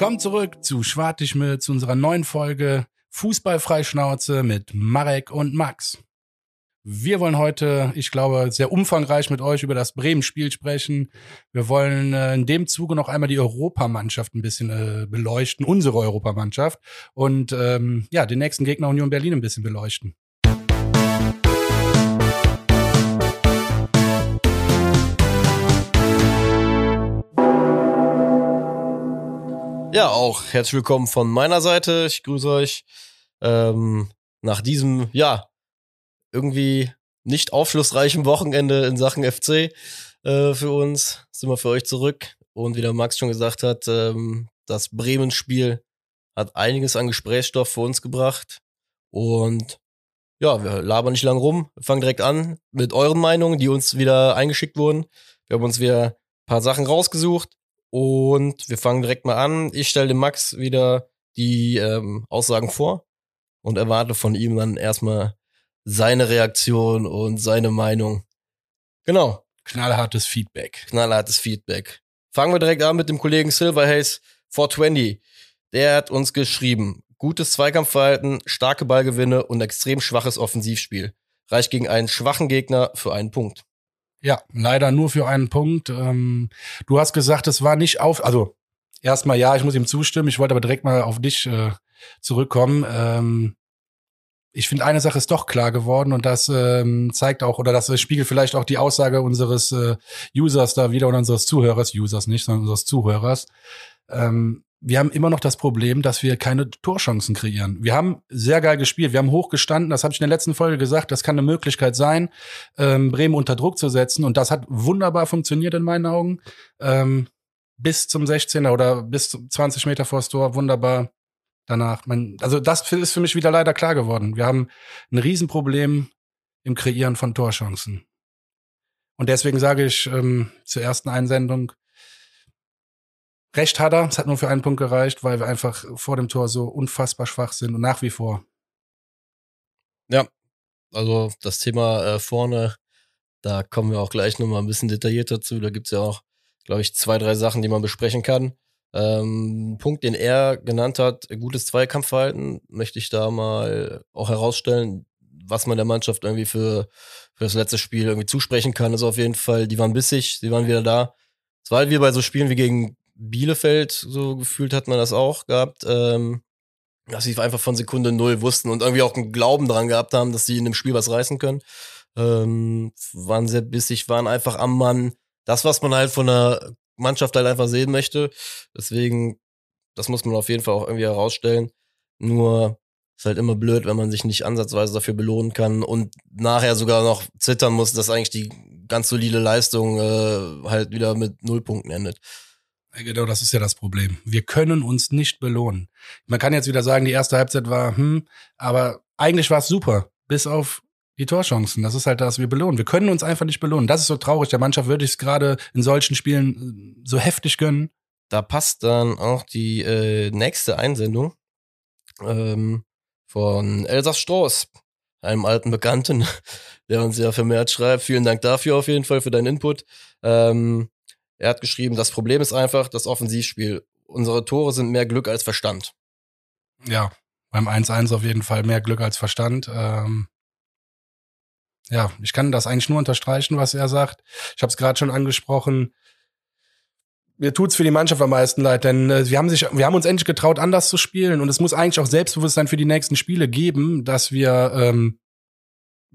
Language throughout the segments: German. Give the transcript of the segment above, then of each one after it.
Willkommen zurück zu Schwartigme, zu unserer neuen Folge Fußballfreischnauze mit Marek und Max. Wir wollen heute, ich glaube, sehr umfangreich mit euch über das Bremen-Spiel sprechen. Wir wollen äh, in dem Zuge noch einmal die Europamannschaft ein bisschen äh, beleuchten, unsere Europamannschaft und ähm, ja, den nächsten Gegner Union Berlin ein bisschen beleuchten. Ja, auch herzlich willkommen von meiner Seite. Ich grüße euch ähm, nach diesem, ja, irgendwie nicht aufschlussreichen Wochenende in Sachen FC äh, für uns. Sind wir für euch zurück. Und wie der Max schon gesagt hat, ähm, das Bremen-Spiel hat einiges an Gesprächsstoff für uns gebracht. Und ja, wir labern nicht lang rum. Wir fangen direkt an mit euren Meinungen, die uns wieder eingeschickt wurden. Wir haben uns wieder ein paar Sachen rausgesucht und wir fangen direkt mal an. Ich stelle dem Max wieder die ähm, Aussagen vor und erwarte von ihm dann erstmal seine Reaktion und seine Meinung. Genau. Knallhartes Feedback. Knallhartes Feedback. Fangen wir direkt an mit dem Kollegen Silverhaze 420. Der hat uns geschrieben, gutes Zweikampfverhalten, starke Ballgewinne und extrem schwaches Offensivspiel. Reicht gegen einen schwachen Gegner für einen Punkt. Ja, leider nur für einen Punkt. Ähm, du hast gesagt, es war nicht auf, also erstmal ja, ich muss ihm zustimmen. Ich wollte aber direkt mal auf dich äh, zurückkommen. Ähm, ich finde, eine Sache ist doch klar geworden und das ähm, zeigt auch oder das spiegelt vielleicht auch die Aussage unseres äh, Users da wieder oder unseres Zuhörers, Users nicht, sondern unseres Zuhörers. Ähm, wir haben immer noch das Problem, dass wir keine Torchancen kreieren. Wir haben sehr geil gespielt, wir haben hoch gestanden, das habe ich in der letzten Folge gesagt, das kann eine Möglichkeit sein, ähm, Bremen unter Druck zu setzen und das hat wunderbar funktioniert in meinen Augen. Ähm, bis zum 16er oder bis 20 Meter vor das Tor, wunderbar. Danach, man, also das ist für mich wieder leider klar geworden. Wir haben ein Riesenproblem im Kreieren von Torchancen. Und deswegen sage ich ähm, zur ersten Einsendung, Recht hat er, es hat nur für einen Punkt gereicht, weil wir einfach vor dem Tor so unfassbar schwach sind und nach wie vor. Ja, also das Thema äh, vorne, da kommen wir auch gleich nochmal ein bisschen detaillierter zu. Da gibt's ja auch, glaube ich, zwei, drei Sachen, die man besprechen kann. Ähm, Punkt, den er genannt hat, gutes Zweikampfverhalten, möchte ich da mal auch herausstellen, was man der Mannschaft irgendwie für, für das letzte Spiel irgendwie zusprechen kann, ist auf jeden Fall, die waren bissig, sie waren wieder da. Es war halt wie bei so Spielen wie gegen Bielefeld, so gefühlt hat man das auch gehabt, ähm, dass sie einfach von Sekunde null wussten und irgendwie auch einen Glauben dran gehabt haben, dass sie in dem Spiel was reißen können. Ähm, waren sehr bissig, waren einfach am Mann. Das, was man halt von der Mannschaft halt einfach sehen möchte. Deswegen, das muss man auf jeden Fall auch irgendwie herausstellen. Nur ist halt immer blöd, wenn man sich nicht ansatzweise dafür belohnen kann und nachher sogar noch zittern muss, dass eigentlich die ganz solide Leistung äh, halt wieder mit Nullpunkten endet. Genau, das ist ja das Problem. Wir können uns nicht belohnen. Man kann jetzt wieder sagen, die erste Halbzeit war, hm, aber eigentlich war es super, bis auf die Torchancen. Das ist halt das, wir belohnen. Wir können uns einfach nicht belohnen. Das ist so traurig. Der Mannschaft würde ich es gerade in solchen Spielen äh, so heftig gönnen. Da passt dann auch die äh, nächste Einsendung ähm, von Elsass Stroß, einem alten Bekannten, der uns ja vermehrt schreibt. Vielen Dank dafür auf jeden Fall für deinen Input. Ähm, er hat geschrieben, das Problem ist einfach das Offensivspiel. Unsere Tore sind mehr Glück als Verstand. Ja, beim 1-1 auf jeden Fall mehr Glück als Verstand. Ähm, ja, ich kann das eigentlich nur unterstreichen, was er sagt. Ich habe es gerade schon angesprochen. Mir tut's für die Mannschaft am meisten leid, denn äh, wir haben sich, wir haben uns endlich getraut, anders zu spielen und es muss eigentlich auch Selbstbewusstsein für die nächsten Spiele geben, dass wir ähm,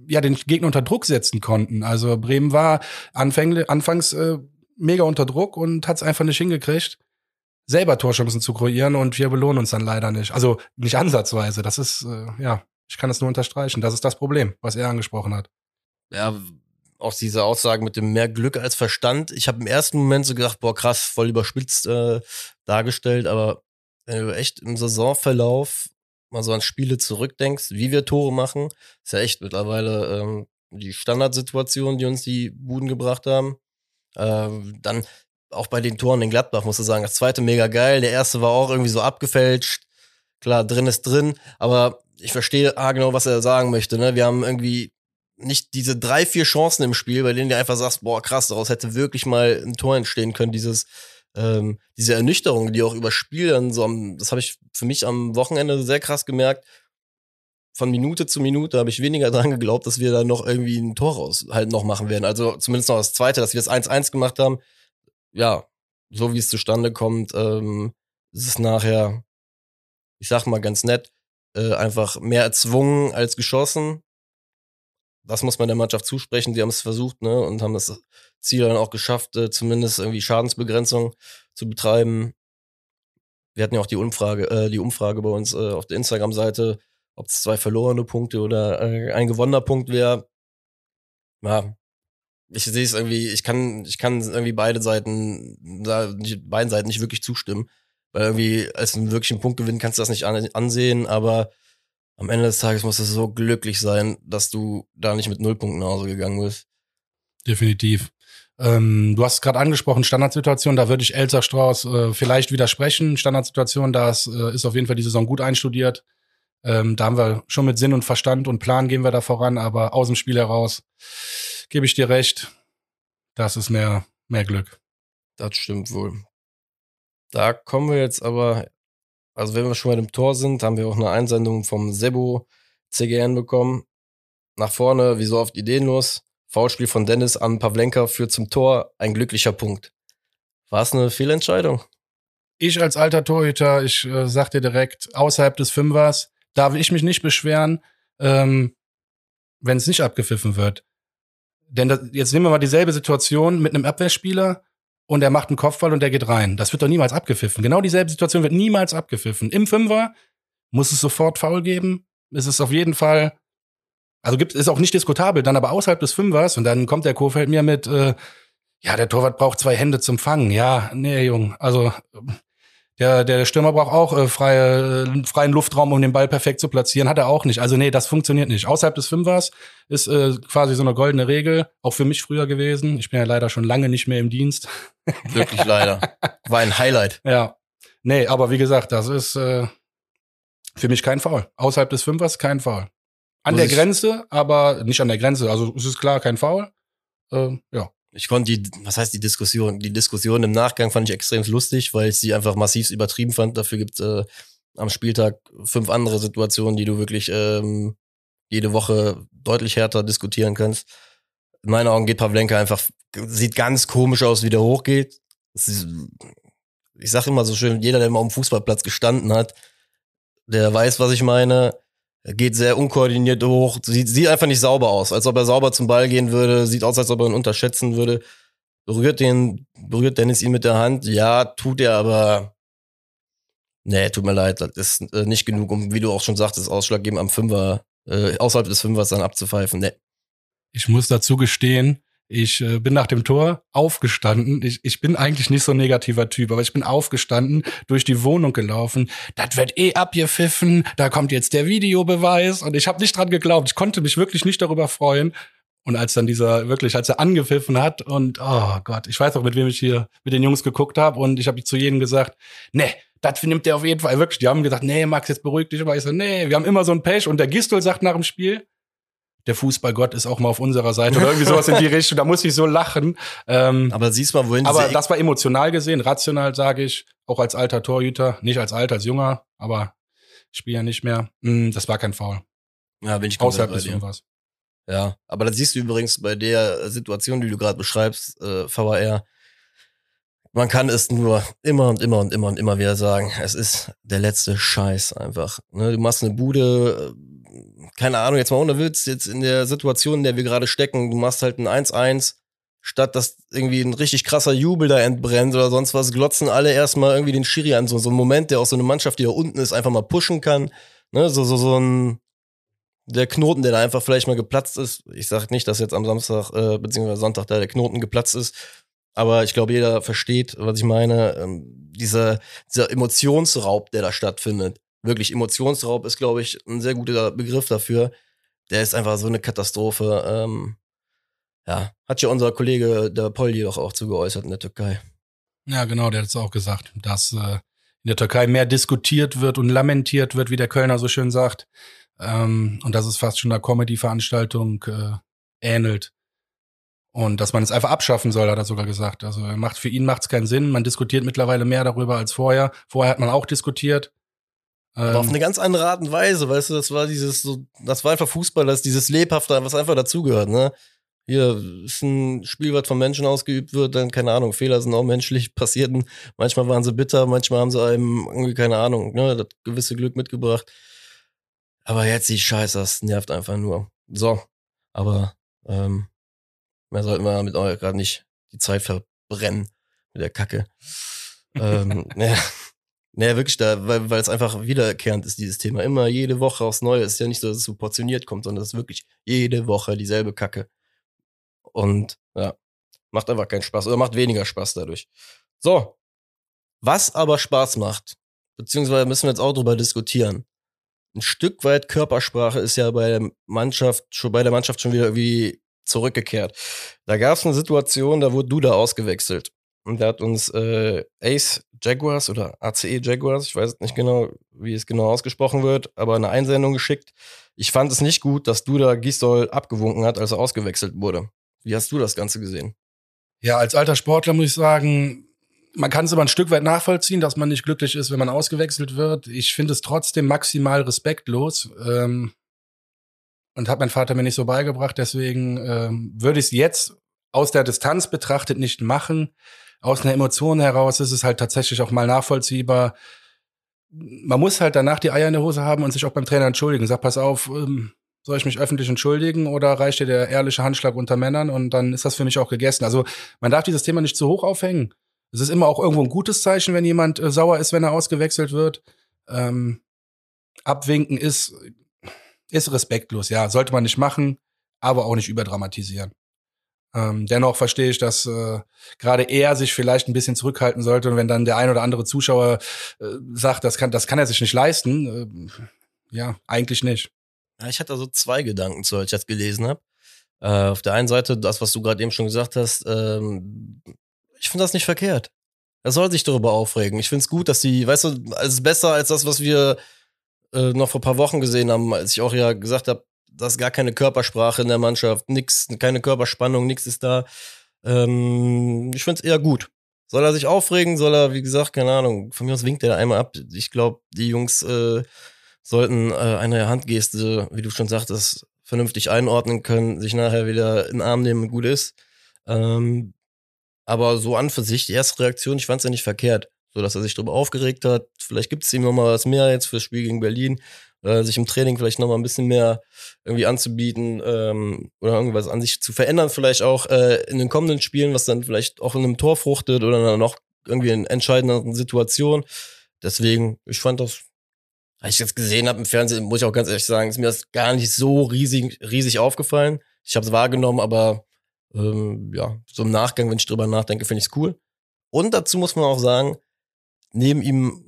ja den Gegner unter Druck setzen konnten. Also Bremen war anfänglich, anfangs äh, mega unter Druck und hat es einfach nicht hingekriegt, selber Torchancen zu kreieren und wir belohnen uns dann leider nicht. Also nicht ansatzweise. Das ist, äh, ja, ich kann es nur unterstreichen. Das ist das Problem, was er angesprochen hat. Ja, auch diese Aussagen mit dem mehr Glück als Verstand. Ich habe im ersten Moment so gedacht, boah, krass, voll überspitzt äh, dargestellt, aber wenn du echt im Saisonverlauf mal so an Spiele zurückdenkst, wie wir Tore machen, ist ja echt mittlerweile ähm, die Standardsituation, die uns die Buden gebracht haben. Ähm, dann auch bei den Toren in Gladbach, musst du sagen, das zweite mega geil. Der erste war auch irgendwie so abgefälscht. Klar, drin ist drin, aber ich verstehe ah, genau, was er sagen möchte. Ne? Wir haben irgendwie nicht diese drei, vier Chancen im Spiel, bei denen du einfach sagst, boah, krass, daraus hätte wirklich mal ein Tor entstehen können. Dieses ähm, diese Ernüchterung, die auch über Spiel dann so, am, das habe ich für mich am Wochenende sehr krass gemerkt. Von Minute zu Minute habe ich weniger dran geglaubt, dass wir da noch irgendwie ein Tor raus halt noch machen werden. Also zumindest noch das zweite, dass wir das 1-1 gemacht haben. Ja, so wie es zustande kommt, ähm, ist es nachher, ich sag mal ganz nett, äh, einfach mehr erzwungen als geschossen. Das muss man der Mannschaft zusprechen. Die haben es versucht, ne, und haben das Ziel dann auch geschafft, äh, zumindest irgendwie Schadensbegrenzung zu betreiben. Wir hatten ja auch die Umfrage, äh, die Umfrage bei uns äh, auf der Instagram-Seite, ob es zwei verlorene Punkte oder äh, ein gewonnener Punkt wäre. Ja, ich sehe es irgendwie, ich kann, ich kann irgendwie beide Seiten, da, beiden Seiten nicht wirklich zustimmen. Weil irgendwie als einen wirklichen Punktgewinn kannst du das nicht ansehen, aber am Ende des Tages muss es so glücklich sein, dass du da nicht mit Nullpunkten nach Hause gegangen bist. Definitiv. Ähm, du hast gerade angesprochen, Standardsituation, da würde ich Elsa Strauß äh, vielleicht widersprechen. Standardsituation, das äh, ist auf jeden Fall die Saison gut einstudiert. Ähm, da haben wir schon mit Sinn und Verstand und Plan gehen wir da voran, aber aus dem Spiel heraus gebe ich dir recht. Das ist mehr, mehr Glück. Das stimmt wohl. Da kommen wir jetzt aber, also wenn wir schon bei dem Tor sind, haben wir auch eine Einsendung vom Sebo CGN bekommen. Nach vorne, wie so oft ideenlos. Foulspiel von Dennis an Pavlenka führt zum Tor. Ein glücklicher Punkt. War es eine Fehlentscheidung? Ich als alter Torhüter, ich äh, sag dir direkt, außerhalb des Fünfers darf ich mich nicht beschweren, ähm, wenn es nicht abgepfiffen wird. Denn das, jetzt nehmen wir mal dieselbe Situation mit einem Abwehrspieler und er macht einen Kopfball und der geht rein. Das wird doch niemals abgepfiffen. Genau dieselbe Situation wird niemals abgepfiffen. Im Fünfer muss es sofort faul geben. Es ist auf jeden Fall, also gibt ist auch nicht diskutabel, dann aber außerhalb des Fünfers und dann kommt der Kofeld mir mit, äh, ja, der Torwart braucht zwei Hände zum Fangen. Ja, nee, Jung, also der, der Stürmer braucht auch äh, freie, äh, freien Luftraum, um den Ball perfekt zu platzieren. Hat er auch nicht. Also nee, das funktioniert nicht. Außerhalb des Fünfers ist äh, quasi so eine goldene Regel, auch für mich früher gewesen. Ich bin ja leider schon lange nicht mehr im Dienst. Wirklich leider. War ein Highlight. Ja. Nee, aber wie gesagt, das ist äh, für mich kein Foul. Außerhalb des Fünfers kein Foul. An Muss der Grenze, aber nicht an der Grenze. Also es ist klar kein Foul. Äh, ja. Ich konnte die, was heißt die Diskussion? Die Diskussion im Nachgang fand ich extrem lustig, weil ich sie einfach massiv übertrieben fand. Dafür gibt äh, am Spieltag fünf andere Situationen, die du wirklich ähm, jede Woche deutlich härter diskutieren kannst. In meinen Augen geht Pavlenka einfach, sieht ganz komisch aus, wie der hochgeht. Ist, ich sag immer so schön, jeder, der mal dem Fußballplatz gestanden hat, der weiß, was ich meine. Er geht sehr unkoordiniert hoch, sieht, sieht einfach nicht sauber aus, als ob er sauber zum Ball gehen würde, sieht aus, als ob er ihn unterschätzen würde. Berührt den, berührt Dennis ihn mit der Hand? Ja, tut er, aber nee, tut mir leid, das ist äh, nicht genug, um, wie du auch schon sagtest, ausschlaggebend am Fünfer, äh, außerhalb des Fünfers dann abzupfeifen. Nee. Ich muss dazu gestehen, ich äh, bin nach dem Tor aufgestanden. Ich, ich bin eigentlich nicht so ein negativer Typ, aber ich bin aufgestanden, durch die Wohnung gelaufen. Das wird eh abgepfiffen, da kommt jetzt der Videobeweis. Und ich habe nicht dran geglaubt. Ich konnte mich wirklich nicht darüber freuen. Und als dann dieser, wirklich, als er angepfiffen hat und, oh Gott, ich weiß auch, mit wem ich hier mit den Jungs geguckt habe und ich habe zu jedem gesagt, nee, das nimmt der auf jeden Fall. Wirklich, die haben gesagt, nee, Max, jetzt beruhig dich. Aber ich so, nee, wir haben immer so ein Pech. Und der Gistol sagt nach dem Spiel, der Fußballgott ist auch mal auf unserer Seite oder irgendwie sowas in die Richtung. Da muss ich so lachen. Ähm, aber siehst mal, wohin Aber das war emotional gesehen, rational sage ich, auch als alter Torhüter, nicht als alter, als junger, aber ich spiele ja nicht mehr. Mm, das war kein Foul. Ja, bin ich Außerhalb des irgendwas. Ja, aber das siehst du übrigens bei der Situation, die du gerade beschreibst, äh, VAR. Man kann es nur immer und immer und immer und immer wieder sagen. Es ist der letzte Scheiß einfach. Ne, du machst eine Bude, keine Ahnung, jetzt mal ohne Witz, jetzt in der Situation, in der wir gerade stecken, du machst halt ein 1-1, statt dass irgendwie ein richtig krasser Jubel da entbrennt oder sonst was, glotzen alle erstmal irgendwie den Schiri an. So, so ein Moment, der auch so eine Mannschaft, die da unten ist, einfach mal pushen kann. Ne, so, so, so ein, der Knoten, der da einfach vielleicht mal geplatzt ist. Ich sage nicht, dass jetzt am Samstag äh, beziehungsweise Sonntag da der Knoten geplatzt ist, aber ich glaube, jeder versteht, was ich meine. Ähm, dieser, dieser Emotionsraub, der da stattfindet wirklich Emotionsraub ist, glaube ich, ein sehr guter Begriff dafür. Der ist einfach so eine Katastrophe. Ähm, ja, hat ja unser Kollege der Poldi doch auch zugeäußert in der Türkei. Ja, genau, der hat es auch gesagt, dass äh, in der Türkei mehr diskutiert wird und lamentiert wird, wie der Kölner so schön sagt. Ähm, und dass es fast schon einer Comedy-Veranstaltung äh, ähnelt. Und dass man es einfach abschaffen soll, hat er sogar gesagt. Also macht für ihn macht es keinen Sinn. Man diskutiert mittlerweile mehr darüber als vorher. Vorher hat man auch diskutiert. Aber auf ähm, eine ganz andere Art und Weise, weißt du, das war dieses so, das war einfach Fußball, das ist dieses Lebhafte, was einfach dazugehört, ne? Hier ist ein Spiel, was von Menschen ausgeübt wird, dann keine Ahnung, Fehler sind auch menschlich passierten. Manchmal waren sie bitter, manchmal haben sie einem irgendwie keine Ahnung, ne, das gewisse Glück mitgebracht. Aber jetzt die Scheiße, das nervt einfach nur. So, aber ähm, Mehr sollten wir mit euch gerade nicht die Zeit verbrennen mit der Kacke. ähm, ja. Naja, wirklich da, weil, weil es einfach wiederkehrend ist, dieses Thema. Immer jede Woche aufs Neue. Es ist ja nicht so, dass es so portioniert kommt, sondern es ist wirklich jede Woche dieselbe Kacke. Und ja, macht einfach keinen Spaß oder macht weniger Spaß dadurch. So. Was aber Spaß macht, beziehungsweise müssen wir jetzt auch drüber diskutieren. Ein Stück weit Körpersprache ist ja bei der Mannschaft, schon bei der Mannschaft schon wieder irgendwie zurückgekehrt. Da gab es eine Situation, da wurde Duda ausgewechselt. Und der hat uns äh, Ace Jaguars oder ACE Jaguars, ich weiß nicht genau, wie es genau ausgesprochen wird, aber eine Einsendung geschickt. Ich fand es nicht gut, dass Duda Gisdol abgewunken hat, als er ausgewechselt wurde. Wie hast du das Ganze gesehen? Ja, als alter Sportler muss ich sagen, man kann es aber ein Stück weit nachvollziehen, dass man nicht glücklich ist, wenn man ausgewechselt wird. Ich finde es trotzdem maximal respektlos. Ähm, und hat mein Vater mir nicht so beigebracht. Deswegen ähm, würde ich es jetzt aus der Distanz betrachtet nicht machen. Aus einer Emotion heraus ist es halt tatsächlich auch mal nachvollziehbar. Man muss halt danach die Eier in der Hose haben und sich auch beim Trainer entschuldigen. Sag, pass auf, ähm, soll ich mich öffentlich entschuldigen oder reicht dir der ehrliche Handschlag unter Männern und dann ist das für mich auch gegessen. Also man darf dieses Thema nicht zu hoch aufhängen. Es ist immer auch irgendwo ein gutes Zeichen, wenn jemand äh, sauer ist, wenn er ausgewechselt wird. Ähm, abwinken ist ist respektlos, ja. Sollte man nicht machen, aber auch nicht überdramatisieren. Ähm, dennoch verstehe ich, dass äh, gerade er sich vielleicht ein bisschen zurückhalten sollte und wenn dann der ein oder andere Zuschauer äh, sagt, das kann, das kann er sich nicht leisten, äh, ja, eigentlich nicht. Ja, ich hatte so zwei Gedanken zu, als ich das gelesen habe. Äh, auf der einen Seite, das, was du gerade eben schon gesagt hast, ähm, ich finde das nicht verkehrt. Er soll sich darüber aufregen. Ich finde es gut, dass die, weißt du, es ist besser als das, was wir äh, noch vor paar Wochen gesehen haben, als ich auch ja gesagt habe, da ist gar keine Körpersprache in der Mannschaft, nix, keine Körperspannung, nichts ist da. Ähm, ich es eher gut. Soll er sich aufregen? Soll er, wie gesagt, keine Ahnung, von mir aus winkt er da einmal ab. Ich glaube, die Jungs äh, sollten äh, eine Handgeste, wie du schon sagtest, vernünftig einordnen können, sich nachher wieder in den Arm nehmen und gut ist. Ähm, aber so an für sich, die erste Reaktion, ich fand es ja nicht verkehrt so dass er sich darüber aufgeregt hat. Vielleicht gibt es ihm noch mal was mehr jetzt fürs Spiel gegen Berlin, äh, sich im Training vielleicht noch mal ein bisschen mehr irgendwie anzubieten ähm, oder irgendwas an sich zu verändern, vielleicht auch äh, in den kommenden Spielen, was dann vielleicht auch in einem Tor fruchtet oder dann noch irgendwie in entscheidenden Situationen. Deswegen, ich fand das, als ich jetzt gesehen habe im Fernsehen, muss ich auch ganz ehrlich sagen, ist mir das gar nicht so riesig, riesig aufgefallen. Ich habe es wahrgenommen, aber ähm, ja, so im Nachgang, wenn ich drüber nachdenke, finde ich es cool. Und dazu muss man auch sagen, neben ihm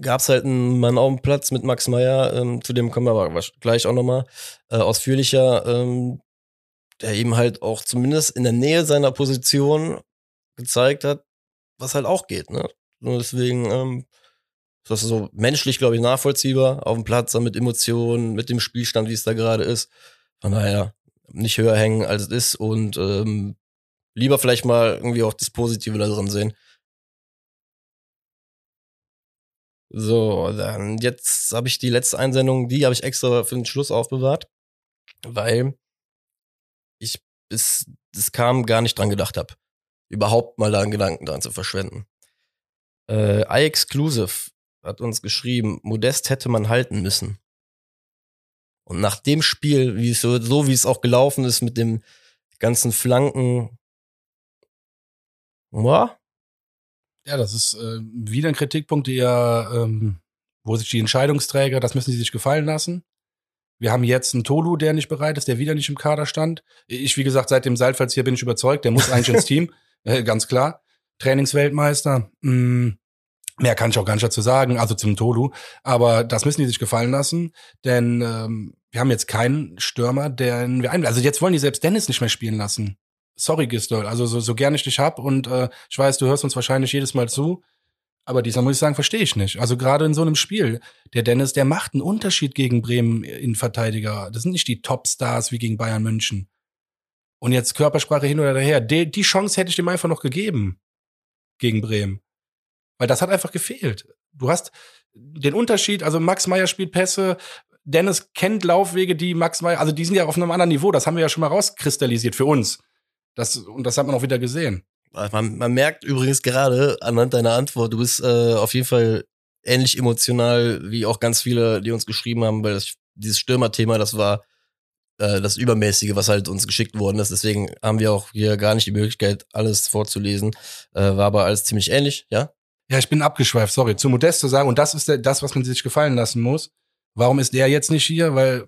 gab es halt einen Mann auf dem Platz mit Max Meyer, ähm, zu dem kommen wir aber gleich auch nochmal äh, ausführlicher, ähm, der eben halt auch zumindest in der Nähe seiner Position gezeigt hat, was halt auch geht. Ne? Und deswegen ähm, das ist so menschlich, glaube ich, nachvollziehbar auf dem Platz, mit Emotionen, mit dem Spielstand, wie es da gerade ist. Von daher nicht höher hängen, als es ist und ähm, lieber vielleicht mal irgendwie auch das Positive da drin sehen. So, dann jetzt habe ich die letzte Einsendung, die habe ich extra für den Schluss aufbewahrt, weil ich bis das kam gar nicht dran gedacht habe, überhaupt mal da einen Gedanken dran zu verschwenden. Äh, iExclusive hat uns geschrieben, Modest hätte man halten müssen. Und nach dem Spiel, wie es so, so wie es auch gelaufen ist mit dem ganzen Flanken, ja, ja, das ist äh, wieder ein Kritikpunkt, der, ähm, wo sich die Entscheidungsträger, das müssen sie sich gefallen lassen. Wir haben jetzt einen Tolu, der nicht bereit ist, der wieder nicht im Kader stand. Ich, wie gesagt, seit dem Seilfalls hier bin ich überzeugt, der muss eigentlich ins Team, äh, ganz klar. Trainingsweltmeister. Mh, mm, mehr kann ich auch gar nicht dazu sagen, also zum Tolu. Aber das müssen die sich gefallen lassen, denn ähm, wir haben jetzt keinen Stürmer, den wir ein. Also jetzt wollen die selbst Dennis nicht mehr spielen lassen sorry, Gistol, also so, so gern ich dich hab und äh, ich weiß, du hörst uns wahrscheinlich jedes Mal zu, aber dieser muss ich sagen, verstehe ich nicht. Also gerade in so einem Spiel, der Dennis, der macht einen Unterschied gegen Bremen in Verteidiger. Das sind nicht die Topstars wie gegen Bayern München. Und jetzt Körpersprache hin oder her. Die, die Chance hätte ich dem einfach noch gegeben gegen Bremen. Weil das hat einfach gefehlt. Du hast den Unterschied, also Max Meyer spielt Pässe, Dennis kennt Laufwege, die Max Meyer, also die sind ja auf einem anderen Niveau, das haben wir ja schon mal rauskristallisiert für uns. Das, und das hat man auch wieder gesehen. Man, man merkt übrigens gerade anhand deiner Antwort, du bist äh, auf jeden Fall ähnlich emotional wie auch ganz viele, die uns geschrieben haben, weil das, dieses Stürmerthema, das war äh, das Übermäßige, was halt uns geschickt worden ist. Deswegen haben wir auch hier gar nicht die Möglichkeit, alles vorzulesen. Äh, war aber alles ziemlich ähnlich, ja? Ja, ich bin abgeschweift, sorry. Zu Modest zu sagen, und das ist der, das, was man sich gefallen lassen muss. Warum ist der jetzt nicht hier? Weil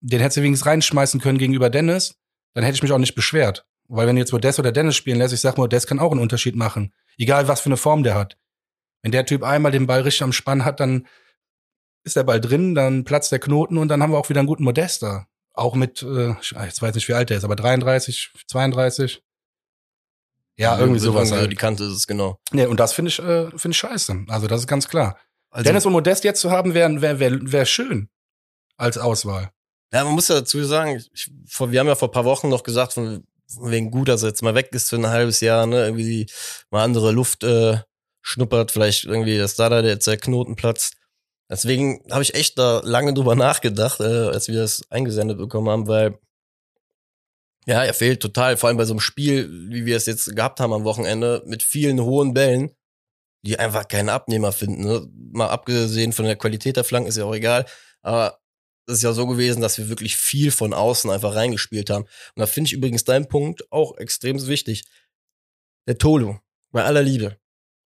den hättest du wenigstens reinschmeißen können gegenüber Dennis. Dann hätte ich mich auch nicht beschwert. Weil wenn du jetzt Modest oder Dennis spielen lässt, ich sag Modest kann auch einen Unterschied machen. Egal, was für eine Form der hat. Wenn der Typ einmal den Ball richtig am Spann hat, dann ist der Ball drin, dann platzt der Knoten und dann haben wir auch wieder einen guten Modest da. Auch mit, äh, jetzt weiß ich nicht, wie alt der ist, aber 33, 32. Ja, irgendwie sowas. Halt. Die Kante ist es, genau. Nee, und das finde ich, äh, finde ich scheiße. Also, das ist ganz klar. Also, Dennis und Modest jetzt zu haben, wäre wär, wär, wär schön als Auswahl. Ja, man muss ja dazu sagen, ich, vor, wir haben ja vor paar Wochen noch gesagt, von, wegen gut, dass er jetzt mal weg ist für ein halbes Jahr, ne, irgendwie mal andere Luft äh, schnuppert, vielleicht irgendwie, dass da da jetzt der Knoten platzt. Deswegen habe ich echt da lange drüber nachgedacht, äh, als wir das eingesendet bekommen haben, weil ja, er fehlt total, vor allem bei so einem Spiel, wie wir es jetzt gehabt haben am Wochenende, mit vielen hohen Bällen, die einfach keinen Abnehmer finden. Ne? Mal abgesehen von der Qualität der Flanken ist ja auch egal, aber es ist ja so gewesen, dass wir wirklich viel von außen einfach reingespielt haben. Und da finde ich übrigens deinen Punkt auch extrem wichtig. Der Tolo, bei aller Liebe.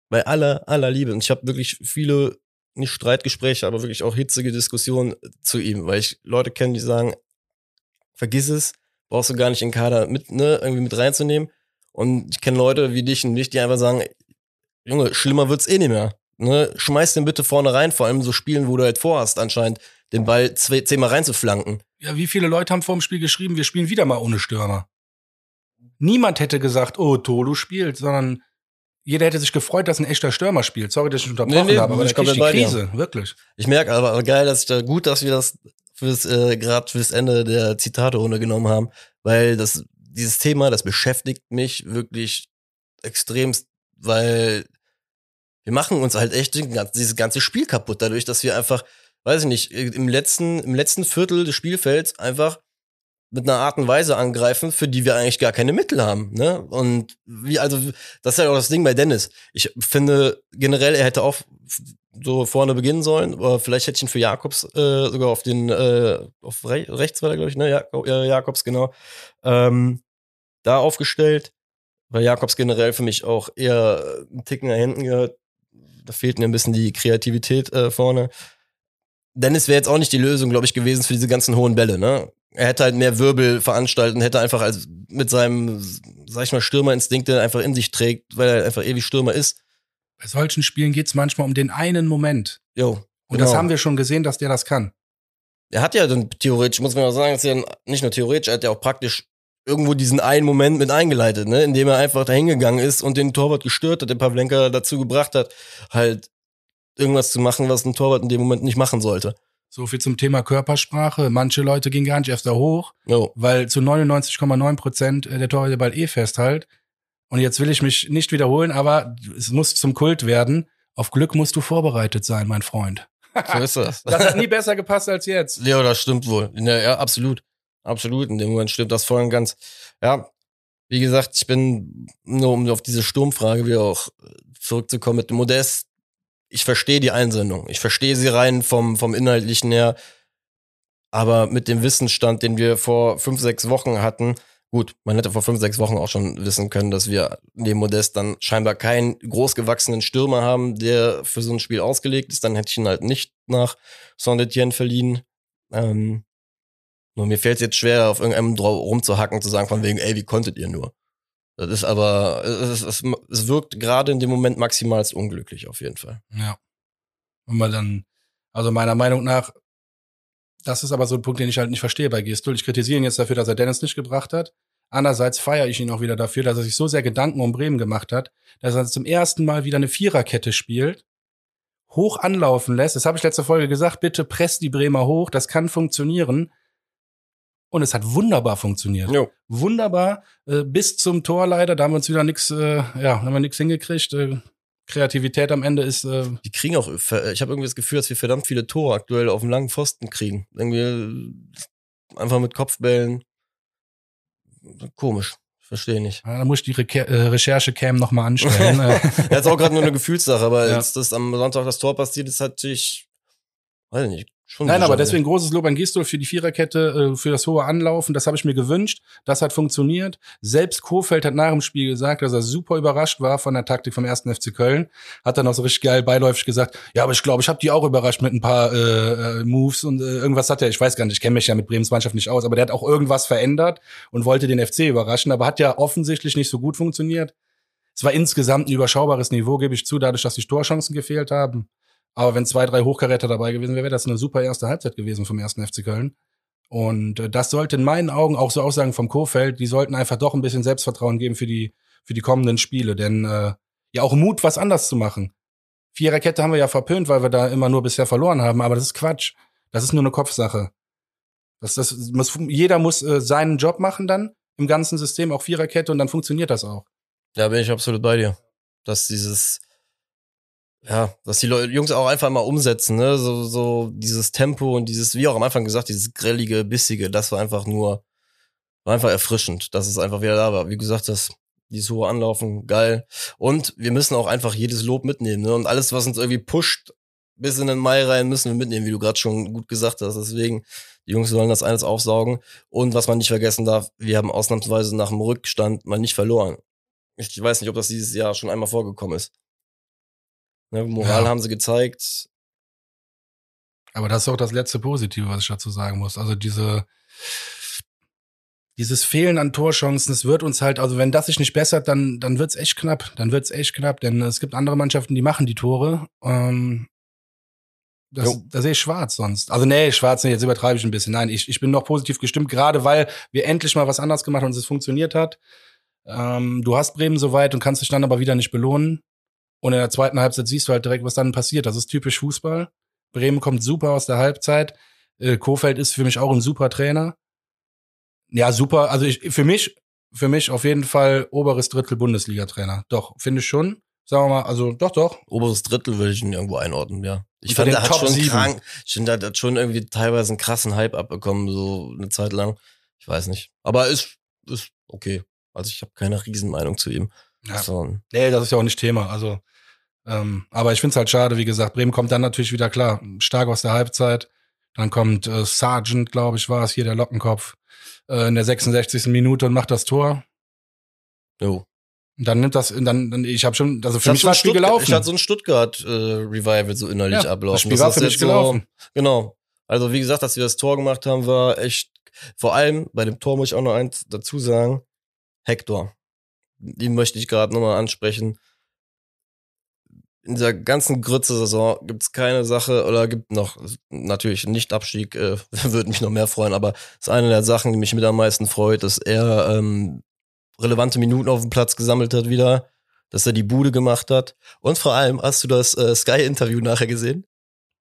Bei aller, aller Liebe. Und ich habe wirklich viele, nicht Streitgespräche, aber wirklich auch hitzige Diskussionen zu ihm, weil ich Leute kenne, die sagen, vergiss es, brauchst du gar nicht in den Kader mit, ne, irgendwie mit reinzunehmen. Und ich kenne Leute wie dich und mich, die einfach sagen, Junge, schlimmer wird's eh nicht mehr. Ne? Schmeiß den bitte vorne rein, vor allem so Spielen, wo du halt vorhast, anscheinend den Ball zwei, zehnmal reinzuflanken. Ja, wie viele Leute haben vor dem Spiel geschrieben, wir spielen wieder mal ohne Stürmer. Niemand hätte gesagt, oh, Tolu spielt, sondern jeder hätte sich gefreut, dass ein echter Stürmer spielt. Sorry, dass ich unterbrochen nee, nee, habe, aber ich komme die Krise, dir. wirklich. Ich merke aber, aber geil, dass ich da gut, dass wir das fürs äh, gerade fürs Ende der Zitate genommen haben, weil das dieses Thema, das beschäftigt mich wirklich extremst, weil wir machen uns halt echt dieses ganze Spiel kaputt, dadurch, dass wir einfach, weiß ich nicht, im letzten, im letzten Viertel des Spielfelds einfach mit einer Art und Weise angreifen, für die wir eigentlich gar keine Mittel haben. Ne? Und wie, also, das ist ja auch das Ding bei Dennis. Ich finde generell, er hätte auch so vorne beginnen sollen. Oder vielleicht hätte ich ihn für Jakobs äh, sogar auf den, äh, auf Re rechts war der, glaube ich, ne? Jak äh, Jakobs, genau. Ähm, da aufgestellt. Weil Jakobs generell für mich auch eher einen Ticken nach hinten gehört. Da fehlt mir ein bisschen die Kreativität äh, vorne. Dennis wäre jetzt auch nicht die Lösung, glaube ich, gewesen für diese ganzen hohen Bälle, ne? Er hätte halt mehr Wirbel veranstalten, hätte einfach als mit seinem, sag ich mal, Stürmerinstinkte einfach in sich trägt, weil er einfach ewig Stürmer ist. Bei solchen Spielen geht's manchmal um den einen Moment. Jo. Und genau. das haben wir schon gesehen, dass der das kann. Er hat ja dann theoretisch, muss man auch sagen, ist ja nicht nur theoretisch, er hat ja auch praktisch irgendwo diesen einen Moment mit eingeleitet, ne, indem er einfach da hingegangen ist und den Torwart gestört hat, den Pavlenka dazu gebracht hat, halt irgendwas zu machen, was ein Torwart in dem Moment nicht machen sollte. So viel zum Thema Körpersprache. Manche Leute gehen gar nicht erst da hoch, oh. weil zu 99,9 Prozent der Torwart den Ball eh festhält. Und jetzt will ich mich nicht wiederholen, aber es muss zum Kult werden. Auf Glück musst du vorbereitet sein, mein Freund. So ist das. das hat nie besser gepasst als jetzt. Ja, das stimmt wohl. Ja, ja, absolut. Absolut. In dem Moment stimmt das voll und ganz. Ja, wie gesagt, ich bin, nur um auf diese Sturmfrage wieder auch zurückzukommen mit Modest, ich verstehe die Einsendung. Ich verstehe sie rein vom, vom Inhaltlichen her. Aber mit dem Wissensstand, den wir vor fünf, sechs Wochen hatten, gut, man hätte vor fünf, sechs Wochen auch schon wissen können, dass wir neben Modest dann scheinbar keinen großgewachsenen Stürmer haben, der für so ein Spiel ausgelegt ist. Dann hätte ich ihn halt nicht nach Saint-Etienne verliehen. Ähm, nur mir fällt es jetzt schwer, auf irgendeinem rumzuhacken, zu sagen, von wegen, ey, wie konntet ihr nur? Das ist aber, es, es, es wirkt gerade in dem Moment maximal unglücklich auf jeden Fall. Ja. Und man dann, also meiner Meinung nach, das ist aber so ein Punkt, den ich halt nicht verstehe bei Gistol. Ich kritisiere ihn jetzt dafür, dass er Dennis nicht gebracht hat. Andererseits feiere ich ihn auch wieder dafür, dass er sich so sehr Gedanken um Bremen gemacht hat, dass er zum ersten Mal wieder eine Viererkette spielt, hoch anlaufen lässt. Das habe ich letzte Folge gesagt, bitte presst die Bremer hoch, das kann funktionieren. Und es hat wunderbar funktioniert. Jo. Wunderbar. Äh, bis zum Tor leider, da haben wir uns wieder nichts, äh, ja, haben wir nichts hingekriegt. Äh, Kreativität am Ende ist. Äh, Die kriegen auch, ich habe irgendwie das Gefühl, dass wir verdammt viele Tore aktuell auf dem langen Pfosten kriegen. Irgendwie äh, einfach mit Kopfbällen. Komisch. Verstehe nicht. da muss ich die Re äh, Recherche-Cam nochmal anstellen. Äh, Ja, ist auch gerade nur eine Gefühlssache, aber Ja. jetzt, dass am Sonntag das Tor passiert, ist natürlich, weiß ich nicht, schon Nein, aber deswegen großes Lob an Gistol für die Viererkette, äh, für das hohe Anlaufen. Das habe ich mir gewünscht. Das hat funktioniert. Selbst Kofeld hat nach dem Spiel gesagt, dass er super überrascht war von der Taktik vom ersten FC Köln. Hat dann auch so richtig geil beiläufig gesagt, ja, aber ich glaube, ich habe die auch überrascht mit ein paar äh, äh, Moves und äh, irgendwas hat er, ich weiß gar nicht, ich kenne mich ja mit Bremens Mannschaft nicht aus, aber der hat auch irgendwas verändert und wollte den FC überraschen, aber hat ja offensichtlich nicht so gut funktioniert. Es war insgesamt ein überschaubares Niveau, gebe ich zu, dadurch, dass die Torchancen gefehlt haben. Aber wenn zwei, drei Hochkaräter dabei gewesen wäre, wäre das eine super erste Halbzeit gewesen vom ersten FC Köln. Und äh, das sollte in meinen Augen auch so Aussagen vom Kofeld, die sollten einfach doch ein bisschen Selbstvertrauen geben für die, für die kommenden Spiele. Denn äh, ja auch Mut, was anders zu machen. Viererkette haben wir ja verpönt, weil wir da immer nur bisher verloren haben, aber das ist Quatsch. Das ist nur eine Kopfsache. Das, das muss, jeder muss äh, seinen Job machen dann im ganzen System, auch Viererkette, und dann funktioniert das auch. Ja, bin ich absolut bei dir. Dass dieses, ja, dass die Leute, Jungs auch einfach mal umsetzen, ne? So, so dieses Tempo und dieses, wie auch am Anfang gesagt, dieses grellige, bissige, das war einfach nur, war einfach erfrischend, dass es einfach wieder da war. Wie gesagt, das, dieses hohe Anlaufen, geil. Und wir müssen auch einfach jedes Lob mitnehmen, ne? Und alles, was uns irgendwie pusht, bis in den Mai rein, müssen wir mitnehmen, wie du gerade schon gut gesagt hast. Deswegen, die Jungs sollen das alles aufsaugen. Und was man nicht vergessen darf, wir haben ausnahmsweise nach dem Rückstand mal nicht verloren. Ich weiß nicht, ob das dieses Jahr schon einmal vorgekommen ist. Ne, Moral Ja. haben sie gezeigt. Aber das ist auch das letzte Positive, was ich dazu sagen muss. Also diese, dieses Fehlen an Torchancen, es wird uns halt, also wenn das sich nicht bessert, dann, dann wird's echt knapp. Dann wird's echt knapp, denn es gibt andere Mannschaften, die machen die Tore. Ähm, das, Jo. da sehe ich schwarz sonst. Also nee, schwarz, nee, jetzt übertreibe ich ein bisschen. Nein, ich, ich bin noch positiv gestimmt, gerade weil wir endlich mal was anders gemacht haben und es funktioniert hat. Ähm, du hast Bremen soweit und kannst dich dann aber wieder nicht belohnen. Und in der zweiten Halbzeit siehst du halt direkt, was dann passiert. Das ist typisch Fußball. Bremen kommt super aus der Halbzeit. Äh, Kofeld ist für mich auch ein super Trainer. Ja, super. Also ich, für mich, für mich auf jeden Fall oberes Drittel Bundesliga-Trainer. Doch, finde ich schon. Sagen wir mal, also doch, doch. Oberes Drittel würde ich ihn irgendwo einordnen, ja. Ich Unter fand, er hat Top schon krank, ich finde, er hat schon irgendwie teilweise einen krassen Hype abbekommen, so eine Zeit lang. Ich weiß nicht. Aber ist, ist okay. Also ich habe keine Riesenmeinung zu ihm. Ja. So, Nee, das ist ja auch nicht Thema. Also, ähm, aber ich finde es halt schade, wie gesagt, Bremen kommt dann natürlich wieder klar, stark aus der Halbzeit. Dann kommt äh, Sargent, glaube ich, war es hier, der Lockenkopf, äh, in der 66. Minute und macht das Tor. jo. Und dann nimmt das, dann, dann ich habe schon, also für Ich mich war das Spiel Stuttgart- gelaufen. Ich hatte so ein Stuttgart-Revival so innerlich Ja, ablaufen. das Spiel war ist für mich gelaufen. So, genau. Also wie gesagt, dass wir das Tor gemacht haben, war echt, vor allem bei dem Tor muss ich auch noch eins dazu sagen, Hector. Den möchte ich gerade nochmal ansprechen. In dieser ganzen Grütze-Saison gibt's keine Sache oder gibt noch, natürlich nicht Abstieg, äh, würde mich noch mehr freuen, aber ist eine der Sachen, die mich mit am meisten freut, dass er ähm, relevante Minuten auf dem Platz gesammelt hat wieder, dass er die Bude gemacht hat. Und vor allem, hast du das äh, Sky-Interview nachher gesehen?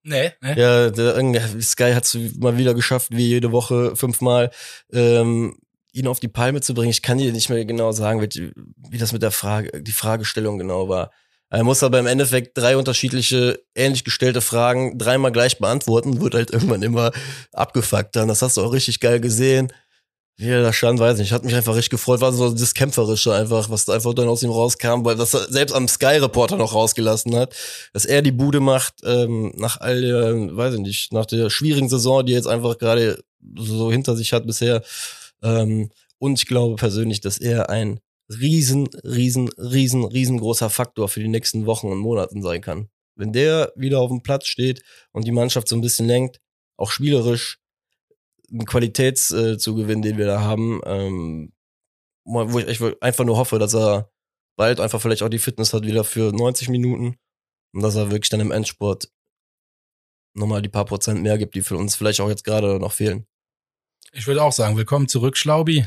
nee, nee. Ja, der, irgendwie- Sky hat es mal wieder geschafft, wie jede Woche fünfmal, ähm, ihn auf die Palme zu bringen. Ich kann dir nicht mehr genau sagen, wie, wie das mit der Frage, die Fragestellung genau war. Er muss aber im Endeffekt drei unterschiedliche, ähnlich gestellte Fragen dreimal gleich beantworten, wird halt irgendwann immer abgefuckt dann. Das hast du auch richtig geil gesehen. Wie er da stand, weiß nicht. Hat mich einfach richtig gefreut. War so das Kämpferische einfach, was da einfach dann aus ihm rauskam, weil das er selbst am Sky-Reporter noch rausgelassen hat, dass er die Bude macht, ähm, nach all der, weiß ich nicht, nach der schwierigen Saison, die er jetzt einfach gerade so hinter sich hat bisher. Ähm, und ich glaube persönlich, dass er ein riesen, riesen, riesen, riesengroßer Faktor für die nächsten Wochen und Monaten sein kann. Wenn der wieder auf dem Platz steht und die Mannschaft so ein bisschen lenkt, auch spielerisch, einen Qualitätszugewinn, den wir da haben, ähm, wo ich einfach nur hoffe, dass er bald einfach vielleicht auch die Fitness hat wieder für 90 Minuten und dass er wirklich dann im Endsport nochmal die paar Prozent mehr gibt, die für uns vielleicht auch jetzt gerade noch fehlen. Ich würde auch sagen, willkommen zurück, Schlaubi.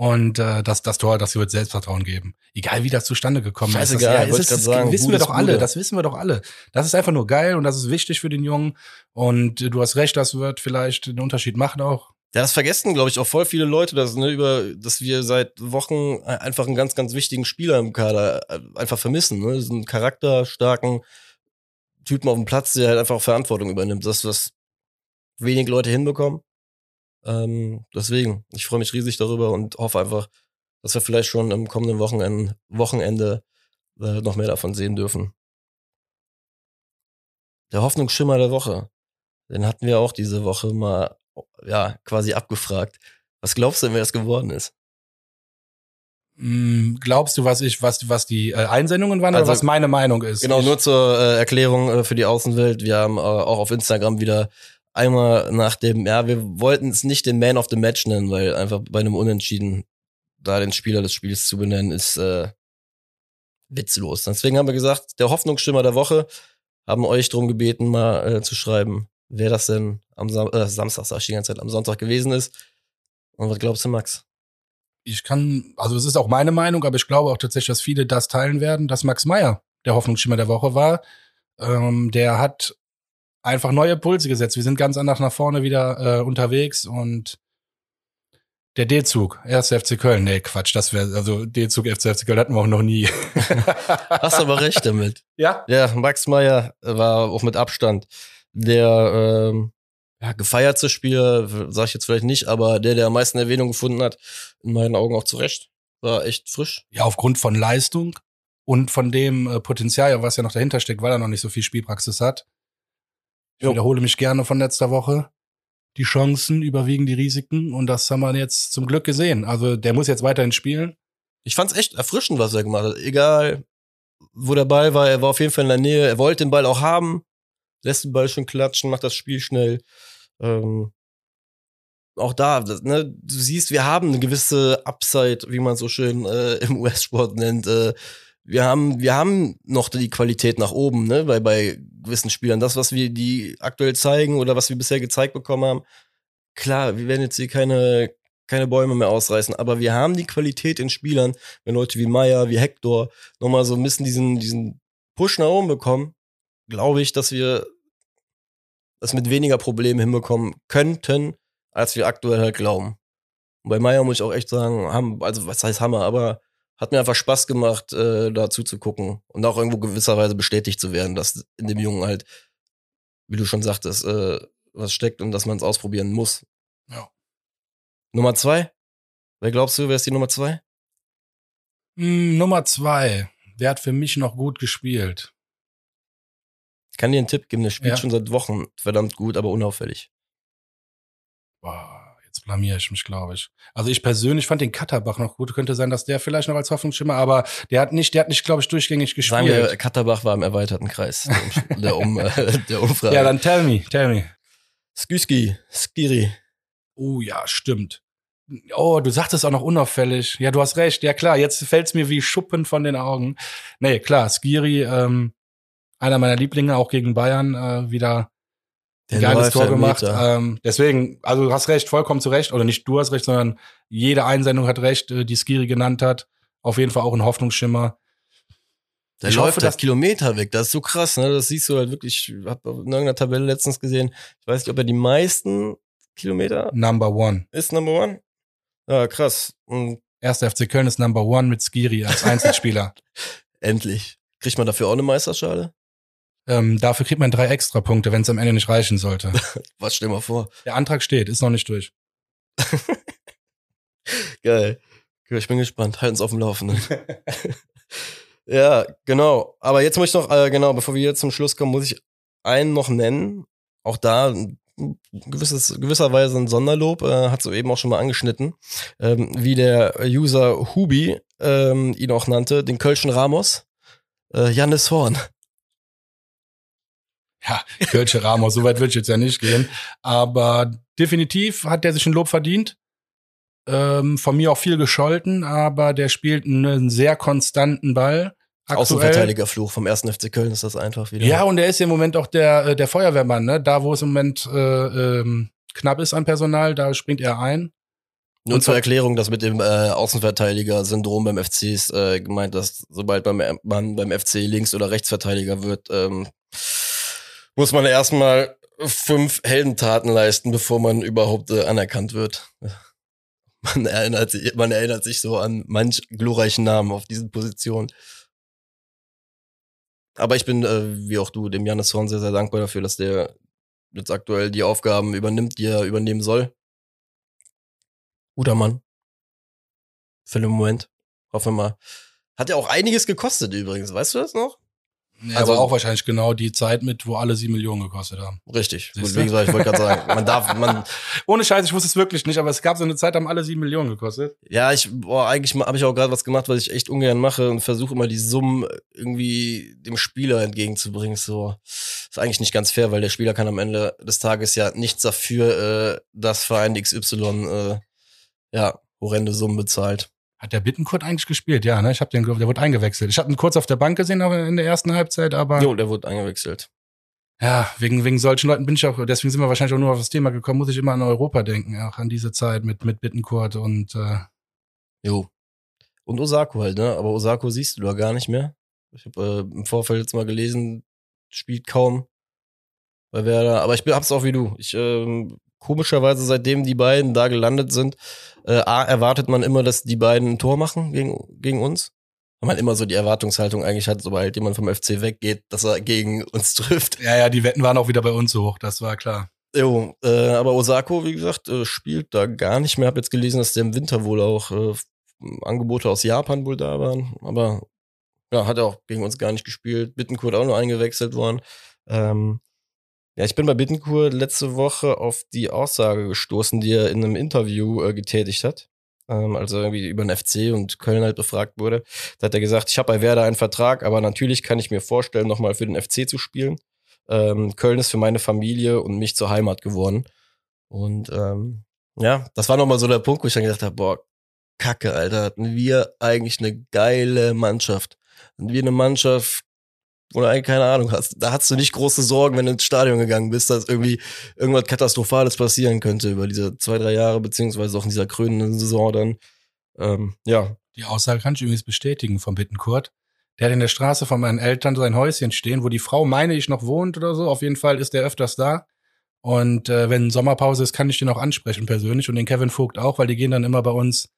Und äh, das, das Tor, das wird Selbstvertrauen geben. Egal wie das zustande gekommen Scheißegal, ist. Das, ja, ist, sagen, das wissen wir doch alle. Bude. Das wissen wir doch alle. Das ist einfach nur geil und das ist wichtig für den Jungen. Und äh, du hast recht, das wird vielleicht den Unterschied machen auch. Ja, das vergessen, glaube ich, auch voll viele Leute, dass, ne, über, dass wir seit Wochen einfach einen ganz, ganz wichtigen Spieler im Kader äh, einfach vermissen. Ne? So einen charakterstarken Typen auf dem Platz, der halt einfach auch Verantwortung übernimmt. Das, was wenig Leute hinbekommen. Ähm, deswegen, ich freue mich riesig darüber und hoffe einfach, dass wir vielleicht schon im kommenden Wochenende, Wochenende äh, noch mehr davon sehen dürfen. Der Hoffnungsschimmer der Woche. Den hatten wir auch diese Woche mal, ja, quasi abgefragt. Was glaubst du denn, wer es geworden ist? Hm, glaubst du, was ich, was, was die äh, Einsendungen waren also, oder was meine Meinung ist? Genau, ich, nur zur äh, Erklärung äh, für die Außenwelt. Wir haben äh, auch auf Instagram wieder einmal nach dem, ja, wir wollten es nicht den Man of the Match nennen, weil einfach bei einem Unentschieden da den Spieler des Spiels zu benennen, ist äh, witzlos. Deswegen haben wir gesagt, der Hoffnungsschimmer der Woche, haben euch darum gebeten, mal äh, zu schreiben, wer das denn am Sam äh, Samstag, sag ich die ganze Zeit, am Sonntag gewesen ist. Und was glaubst du, Max? Ich kann, also es ist auch meine Meinung, aber ich glaube auch tatsächlich, dass viele das teilen werden, dass Max Meyer der Hoffnungsschimmer der Woche war. Ähm, der hat einfach neue Pulse gesetzt. Wir sind ganz anders nach vorne wieder äh, unterwegs und der D-Zug, 1. FC Köln. Nee, Quatsch, das wäre, also D-Zug, 1. FC Köln hatten wir auch noch nie. Hast aber recht damit. Ja? Ja, Max Meyer war auch mit Abstand der ähm, ja, gefeierte Spieler, sage ich jetzt vielleicht nicht, aber der, der am meisten Erwähnung gefunden hat, in meinen Augen auch zurecht. War echt frisch. Ja, aufgrund von Leistung und von dem äh, Potenzial, was ja noch dahinter steckt, weil er noch nicht so viel Spielpraxis hat. Ich jo. wiederhole mich gerne von letzter Woche. Die Chancen überwiegen die Risiken und das haben wir jetzt zum Glück gesehen. Also der muss jetzt weiterhin spielen. Ich fand's echt erfrischend, was er gemacht hat. Egal, wo der Ball war, er war auf jeden Fall in der Nähe. Er wollte den Ball auch haben, lässt den Ball schon klatschen, macht das Spiel schnell. Ähm, auch da, ne, du siehst, wir haben eine gewisse Upside, wie man so schön äh, im US-Sport nennt. Äh, wir haben, wir haben noch die Qualität nach oben, ne, bei, bei gewissen Spielern. Das, was wir die aktuell zeigen oder was wir bisher gezeigt bekommen haben, klar, wir werden jetzt hier keine, keine Bäume mehr ausreißen, aber wir haben die Qualität in Spielern, wenn Leute wie Meyer, wie Hector nochmal so ein bisschen diesen, diesen Push nach oben bekommen, glaube ich, dass wir das mit weniger Problemen hinbekommen könnten, als wir aktuell halt glauben. Und bei Meyer muss ich auch echt sagen, haben, also was heißt Hammer, aber hat mir einfach Spaß gemacht, äh, da zuzugucken und auch irgendwo gewisserweise bestätigt zu werden, dass in dem Jungen halt, wie du schon sagtest, äh, was steckt und dass man es ausprobieren muss. Ja. Nummer zwei? Wer glaubst du, wer ist die Nummer zwei? Mm, Nummer zwei. Wer hat für mich noch gut gespielt? Ich kann dir einen Tipp geben, der spielt ja. schon seit Wochen verdammt gut, aber unauffällig. Boah jetzt blamier ich mich, glaube ich. Also ich persönlich fand den Katterbach noch gut. Könnte sein, dass der vielleicht noch als Hoffnungsschimmer, aber der hat nicht, der hat nicht, glaube ich, durchgängig gespielt. Sagen wir, Katterbach war im erweiterten Kreis der, um, äh, der Umfrage. Ja, dann tell me, tell me. Skiski, Skiri. Oh ja, stimmt. Oh, du sagtest auch noch unauffällig. Ja, du hast recht. Ja klar, jetzt fällt's mir wie Schuppen von den Augen. Nee, klar, Skiri, ähm, einer meiner Lieblinge, auch gegen Bayern, äh, wieder der geiles Tor gemacht. Ähm, deswegen, also du hast recht, vollkommen zu Recht. Oder nicht du hast recht, sondern jede Einsendung hat recht, äh, die Skiri genannt hat. Auf jeden Fall auch ein Hoffnungsschimmer. Der ich läuft hoffe, das Kilometer weg. Das ist so krass, ne? Das siehst du halt wirklich. Ich habe in irgendeiner Tabelle letztens gesehen. Ich weiß nicht, ob er die meisten Kilometer. Number one. Ist Number one? Ja, krass. Und Erster FC Köln ist Number one mit Skiri als Einzelspieler. Endlich. Kriegt man dafür auch eine Meisterschale? Ähm, dafür kriegt man drei extra Punkte, wenn es am Ende nicht reichen sollte. Was stell mal vor? Der Antrag steht, ist noch nicht durch. Geil. Ich bin gespannt. Halten uns auf dem Laufenden. ja, genau. Aber jetzt muss ich noch, äh, genau, bevor wir jetzt zum Schluss kommen, muss ich einen noch nennen. Auch da gewisses, gewisserweise ein Sonderlob, äh, hat so eben auch schon mal angeschnitten, ähm, wie der User Hubi ähm, ihn auch nannte, den Kölschen Ramos, äh, Jannis Horn ja, Kölsche Ramos, so weit würde ich jetzt ja nicht gehen. Aber definitiv hat der sich ein Lob verdient. Ähm, von mir auch viel gescholten, aber der spielt einen sehr konstanten Ball. Aktuell. Außenverteidigerfluch vom ersten FC Köln ist das einfach wieder. Ja, und er ist im Moment auch der, äh, der Feuerwehrmann, ne? Da, wo es im Moment äh, ähm, knapp ist an Personal, da springt er ein. Nur und zur Erklärung, dass mit dem äh, Außenverteidiger-Syndrom beim FC ist äh, gemeint, dass sobald beim, man beim FC Links- oder Rechtsverteidiger wird, ähm, muss man erstmal fünf Heldentaten leisten, bevor man überhaupt äh, anerkannt wird. Man erinnert, sich, man erinnert sich so an manch glorreichen Namen auf diesen Positionen. Aber ich bin, äh, wie auch du, dem Janis Horn sehr, sehr dankbar dafür, dass der jetzt aktuell die Aufgaben übernimmt, die er übernehmen soll. Guter Mann. Für den Moment. Hoffen wir mal. Hat ja auch einiges gekostet übrigens, weißt du das noch? Ja, also auch wahrscheinlich genau die Zeit mit, wo alle sieben Millionen gekostet haben. Richtig. Gut, wie gesagt, ich wollte gerade sagen, man darf, man. Ohne Scheiß, ich wusste es wirklich nicht, aber es gab so eine Zeit, haben alle sieben Millionen gekostet. Ja, ich, boah, eigentlich habe ich auch gerade was gemacht, was ich echt ungern mache und versuche immer die Summen irgendwie dem Spieler entgegenzubringen. So ist eigentlich nicht ganz fair, weil der Spieler kann am Ende des Tages ja nichts dafür, äh, dass Verein XY äh, ja horrende Summen bezahlt. Hat der Bittenkurt eigentlich gespielt? Ja, ne? Ich habe den, der wurde eingewechselt. Ich hatte ihn kurz auf der Bank gesehen in der ersten Halbzeit, aber. Jo, der wurde eingewechselt. Ja, wegen, wegen solchen Leuten bin ich auch, deswegen sind wir wahrscheinlich auch nur auf das Thema gekommen, muss ich immer an Europa denken, auch an diese Zeit mit, mit Bittenkurt und äh, Jo. Und Osako halt, ne? Aber Osako siehst du da gar nicht mehr. Ich habe äh, im Vorfeld jetzt mal gelesen, spielt kaum bei Werder. Aber ich bin, hab's auch wie du. Ich ähm, komischerweise, seitdem die beiden da gelandet sind, äh, A, erwartet man immer, dass die beiden ein Tor machen gegen, gegen uns. Weil man immer so die Erwartungshaltung eigentlich hat, sobald jemand vom FC weggeht, dass er gegen uns trifft. ja, ja, die Wetten waren auch wieder bei uns hoch, das war klar. Jo, äh, aber Osako, wie gesagt, äh, spielt da gar nicht mehr. Hab jetzt gelesen, dass der im Winter wohl auch äh, Angebote aus Japan wohl da waren. Aber ja, hat er auch gegen uns gar nicht gespielt. Bittenkurt auch nur eingewechselt worden. Ähm, ja, ich bin bei Bittencourt letzte Woche auf die Aussage gestoßen, die er in einem Interview äh, getätigt hat. Ähm, also irgendwie über den FC und Köln halt befragt wurde. Da hat er gesagt, ich habe bei Werder einen Vertrag, aber natürlich kann ich mir vorstellen, nochmal für den FC zu spielen. Ähm, Köln ist für meine Familie und mich zur Heimat geworden. Und ähm, ja, das war nochmal so der Punkt, wo ich dann gedacht habe, boah, Kacke, Alter, hatten wir eigentlich eine geile Mannschaft. Hatten wir eine Mannschaft, du eigentlich keine Ahnung hast. Da hast du nicht große Sorgen, wenn du ins Stadion gegangen bist, dass irgendwie irgendwas Katastrophales passieren könnte über diese zwei, drei Jahre, beziehungsweise auch in dieser krönenden Saison dann. Ähm, ja. Die Aussage kann ich übrigens bestätigen von Bittenkurt. Der hat in der Straße von meinen Eltern sein Häuschen stehen, wo die Frau, meine ich, noch wohnt oder so. Auf jeden Fall ist der öfters da. Und äh, wenn Sommerpause ist, kann ich den auch ansprechen persönlich und den Kevin Vogt auch, weil die gehen dann immer bei uns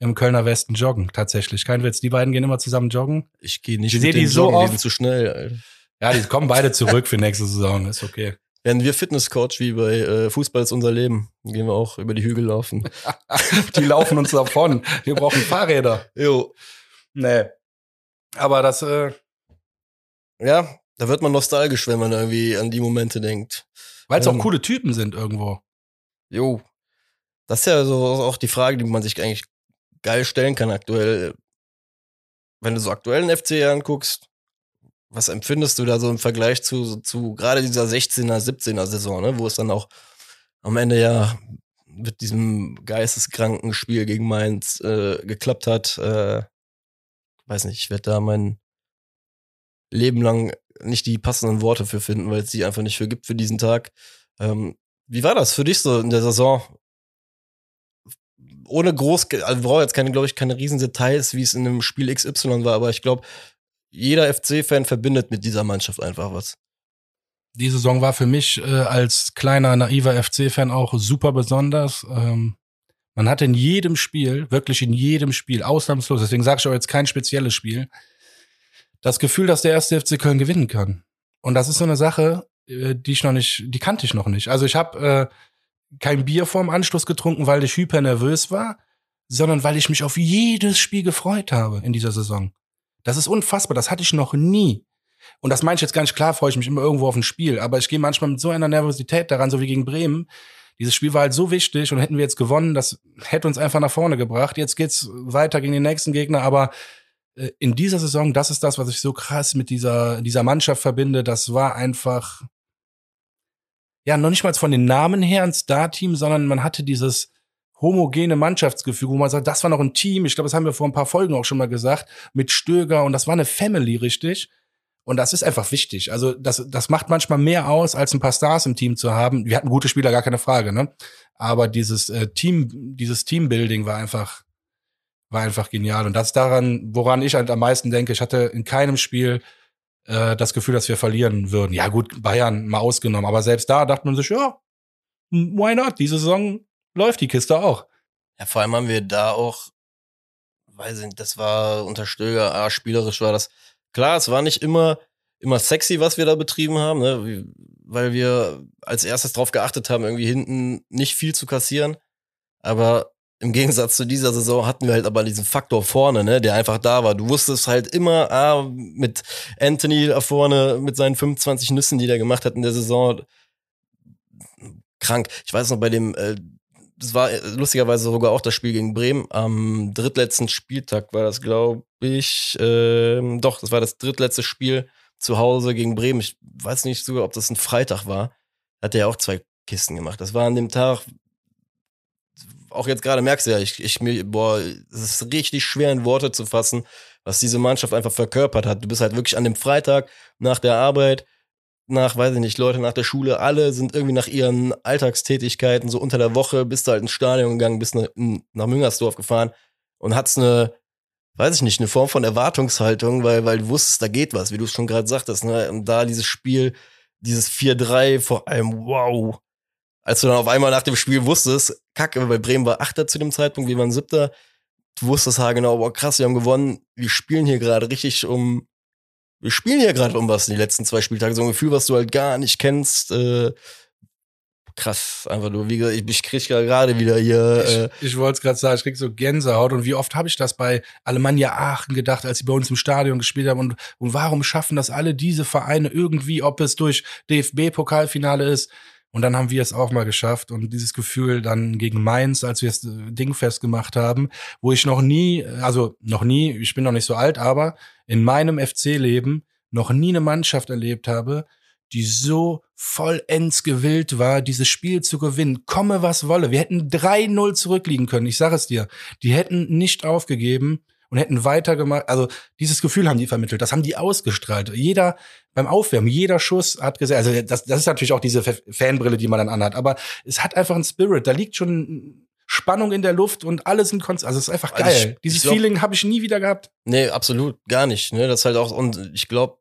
im Kölner Westen joggen, tatsächlich. Kein Witz. Die beiden gehen immer zusammen joggen. Ich gehe nicht Ich sehe die so joggen, oft. die sind zu schnell. Alter. Ja, die kommen beide zurück für nächste Saison. Ist okay. Werden wir Fitnesscoach wie bei äh, Fußball ist unser Leben. Dann gehen wir auch über die Hügel laufen. Die laufen uns davon. Wir brauchen Fahrräder. jo. Nee. Aber das, äh, Ja, da wird man nostalgisch, wenn man irgendwie an die Momente denkt. weil es auch Ähm. coole Typen sind irgendwo. Jo. Das ist ja so auch die Frage, die man sich eigentlich geil stellen kann aktuell. Wenn du so aktuellen FC anguckst, was empfindest du da so im Vergleich zu, zu gerade dieser 16er, 17er Saison, ne, wo es dann auch am Ende ja mit diesem geisteskranken Spiel gegen Mainz äh, geklappt hat. Äh, weiß nicht, ich werde da mein Leben lang nicht die passenden Worte für finden, weil es die einfach nicht für gibt für diesen Tag. Ähm, wie war das für dich so in der Saison? Ohne groß, also wir brauchen jetzt keine, glaube ich, keine riesen Details, wie es in einem Spiel XY war, aber ich glaube, jeder FC-Fan verbindet mit dieser Mannschaft einfach was. Die Saison war für mich äh, als kleiner, naiver FC-Fan auch super besonders. Ähm, man hatte in jedem Spiel, wirklich in jedem Spiel, ausnahmslos, deswegen sage ich auch jetzt kein spezielles Spiel, das Gefühl, dass der erste FC Köln gewinnen kann. Und das ist so eine Sache, äh, die ich noch nicht, die kannte ich noch nicht. Also ich habe äh, kein Bier vorm Anschluss getrunken, weil ich hyper nervös war, sondern weil ich mich auf jedes Spiel gefreut habe in dieser Saison. Das ist unfassbar, das hatte ich noch nie. Und das meine ich jetzt gar nicht klar, freue ich mich immer irgendwo auf ein Spiel, aber ich gehe manchmal mit so einer Nervosität daran, so wie gegen Bremen. Dieses Spiel war halt so wichtig und hätten wir jetzt gewonnen, das hätte uns einfach nach vorne gebracht. Jetzt geht's weiter gegen den nächsten Gegner, aber äh, in dieser Saison, das ist das, was ich so krass mit dieser, dieser Mannschaft verbinde. Das war einfach, ja, noch nicht mal von den Namen her ein Star-Team, sondern man hatte dieses homogene Mannschaftsgefühl, wo man sagt, das war noch ein Team. Ich glaube, das haben wir vor ein paar Folgen auch schon mal gesagt, mit Stöger und das war eine Family, richtig? Und das ist einfach wichtig. Also das, das macht manchmal mehr aus, als ein paar Stars im Team zu haben. Wir hatten gute Spieler, gar keine Frage, ne? Aber dieses äh, Team, dieses Teambuilding war einfach, war einfach genial. Und das daran, woran ich halt am meisten denke. Ich hatte in keinem Spiel äh, das Gefühl, dass wir verlieren würden. Ja gut, Bayern mal ausgenommen, aber selbst da dachte man sich, ja, why not? Diese Saison läuft die Kiste auch. Ja, vor allem haben wir da auch, weiß ich nicht, das war unter Stöger, ah, spielerisch war das. Klar, es war nicht immer, immer sexy, was wir da betrieben haben, ne? weil wir als erstes drauf geachtet haben, irgendwie hinten nicht viel zu kassieren. Aber im Gegensatz zu dieser Saison hatten wir halt aber diesen Faktor vorne, ne, der einfach da war. Du wusstest halt immer, ah, mit Anthony da vorne, mit seinen 25 Nüssen, die der gemacht hat in der Saison, krank. Ich weiß noch bei dem, äh, das war lustigerweise sogar auch das Spiel gegen Bremen. Am drittletzten Spieltag war das, glaube ich. Äh, doch, das war das drittletzte Spiel zu Hause gegen Bremen. Ich weiß nicht sogar, ob das ein Freitag war. Hat er auch zwei Kisten gemacht. Das war an dem Tag, auch jetzt gerade merkst du ja, ich, ich mir, boah, es ist richtig schwer in Worte zu fassen, was diese Mannschaft einfach verkörpert hat. Du bist halt wirklich an dem Freitag nach der Arbeit, nach, weiß ich nicht, Leute nach der Schule, alle sind irgendwie nach ihren Alltagstätigkeiten, so unter der Woche, bist du halt ins Stadion gegangen, bist nach, nach Müngersdorf gefahren und hat's eine, weiß ich nicht, eine Form von Erwartungshaltung, weil, weil du wusstest, da geht was, wie du es schon gerade sagtest, ne? Und da dieses Spiel, dieses 4-3, vor allem, wow, als du dann auf einmal nach dem Spiel wusstest, kacke, weil Bremen war Achter zu dem Zeitpunkt, wir waren Siebter, du wusstest genau, boah, krass, wir haben gewonnen, wir spielen hier gerade richtig um, wir spielen hier gerade um was in die letzten zwei Spieltage, so ein Gefühl, was du halt gar nicht kennst, äh, krass, einfach nur, wie gesagt, ich, ich krieg gerade wieder hier. Äh ich, ich wollte es gerade sagen, ich krieg so Gänsehaut. Und wie oft habe ich das bei Alemannia Aachen gedacht, als sie bei uns im Stadion gespielt haben? Und, und warum schaffen das alle diese Vereine irgendwie, ob es durch DFB-Pokalfinale ist, und dann haben wir es auch mal geschafft und dieses Gefühl dann gegen Mainz, als wir das äh, Ding festgemacht haben, wo ich noch nie, also noch nie, ich bin noch nicht so alt, aber in meinem FC-Leben noch nie eine Mannschaft erlebt habe, die so vollends gewillt war, dieses Spiel zu gewinnen. Komme was wolle. Wir hätten 3-0 zurückliegen können. Ich sage es dir. Die hätten nicht aufgegeben und hätten weitergemacht. Also dieses Gefühl haben die vermittelt, das haben die ausgestrahlt. Jeder beim Aufwärmen, jeder Schuss hat gesagt, also das, das ist natürlich auch diese Fanbrille, die man dann anhat, aber es hat einfach einen Spirit, da liegt schon Spannung in der Luft und alles sind konstant. Also es ist einfach geil. Also ich, Dieses ich glaub, Feeling habe ich nie wieder gehabt. Nee, absolut, gar nicht. Ne? Das ist halt auch, und ich glaube,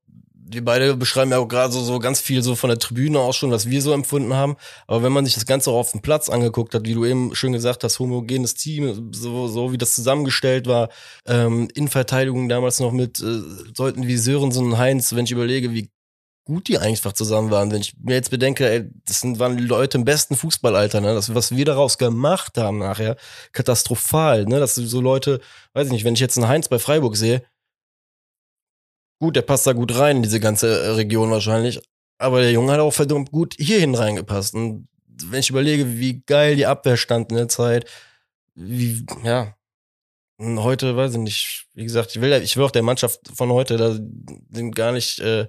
wir beide beschreiben ja auch gerade so, so ganz viel so von der Tribüne aus schon, was wir so empfunden haben. Aber wenn man sich das Ganze auch auf dem Platz angeguckt hat, wie du eben schön gesagt hast, homogenes Team, so, so wie das zusammengestellt war, ähm, in Verteidigung damals noch mit äh, Leuten wie Sörensen und Heinz, wenn ich überlege, wie gut die einfach zusammen waren. Wenn ich mir jetzt bedenke, ey, das sind, waren Leute im besten Fußballalter, ne? Das, was wir daraus gemacht haben nachher, katastrophal, ne? Das sind so Leute, weiß ich nicht, wenn ich jetzt einen Heinz bei Freiburg sehe, Gut, der passt da gut rein in diese ganze äh, Region wahrscheinlich. Aber der Junge hat auch verdammt gut hierhin reingepasst. Und wenn ich überlege, wie geil die Abwehr stand in der Zeit, wie, ja. Und heute, weiß ich nicht, wie gesagt, ich will, ich will auch der Mannschaft von heute da sind gar nicht äh,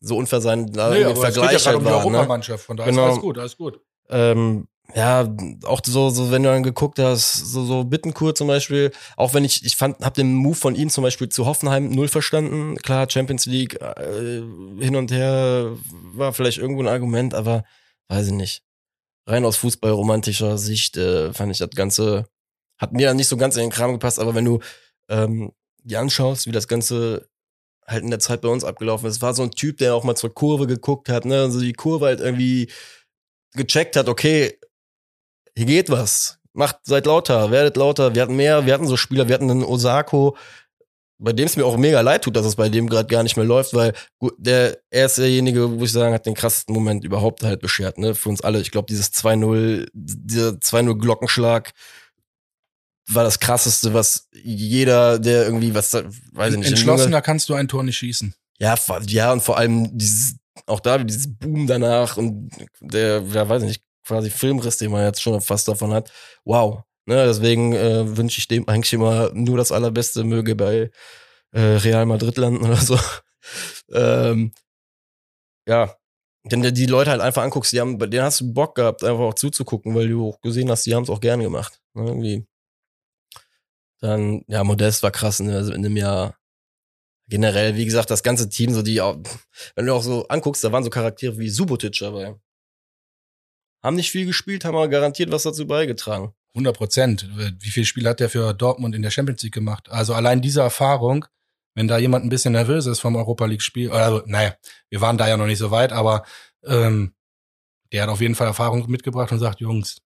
so unfair sein, da nee, Vergleich ja halt um war. Die ne? Europamannschaft, von daher genau. ist alles gut, alles gut. Ähm, ja, auch so, so, wenn du dann geguckt hast, so, so Bittenkur zum Beispiel, auch wenn ich, ich fand, hab den Move von ihm zum Beispiel zu Hoffenheim null verstanden. Klar, Champions League äh, hin und her war vielleicht irgendwo ein Argument, aber weiß ich nicht. Rein aus fußballromantischer Sicht äh, fand ich das Ganze, hat mir dann nicht so ganz in den Kram gepasst, aber wenn du ähm, dir anschaust, wie das Ganze halt in der Zeit bei uns abgelaufen ist, war so ein Typ, der auch mal zur Kurve geguckt hat, ne, also die Kurve halt irgendwie gecheckt hat, okay, hier geht was. Macht, seid lauter, werdet lauter. Wir hatten mehr, wir hatten so Spieler, wir hatten einen Osako, bei dem es mir auch mega leid tut, dass es bei dem gerade gar nicht mehr läuft, weil der, er ist derjenige, wo ich sagen, hat den krassesten Moment überhaupt halt beschert, ne, für uns alle. Ich glaube, dieses 2-0, dieser 2-0 Glockenschlag war das krasseste, was jeder, der irgendwie was, weiß ich nicht. Entschlossener kannst du ein Tor nicht schießen. Ja, ja, und vor allem dieses, auch da dieses Boom danach und der, ja, weiß ich nicht, quasi Filmriss, den man jetzt schon fast davon hat. Wow. Ne, deswegen äh, wünsche ich dem eigentlich immer nur das Allerbeste, möge bei äh, Real Madrid landen oder so. ähm, ja, wenn du die Leute halt einfach anguckst, die haben, bei denen hast du Bock gehabt, einfach auch zuzugucken, weil du auch gesehen hast, die haben es auch gerne gemacht. Ne, irgendwie. Dann, ja, Modest war krass ne, also in dem Jahr. Generell, wie gesagt, das ganze Team, so die, wenn du auch so anguckst, da waren so Charaktere wie Subotic dabei. Haben nicht viel gespielt, haben aber garantiert was dazu beigetragen. 100 Prozent. Wie viel Spiel hat der für Dortmund in der Champions League gemacht? Also allein diese Erfahrung wenn da jemand ein bisschen nervös ist vom Europa League-Spiel, also naja, wir waren da ja noch nicht so weit, aber ähm, der hat auf jeden Fall Erfahrung mitgebracht und sagt, Jungs,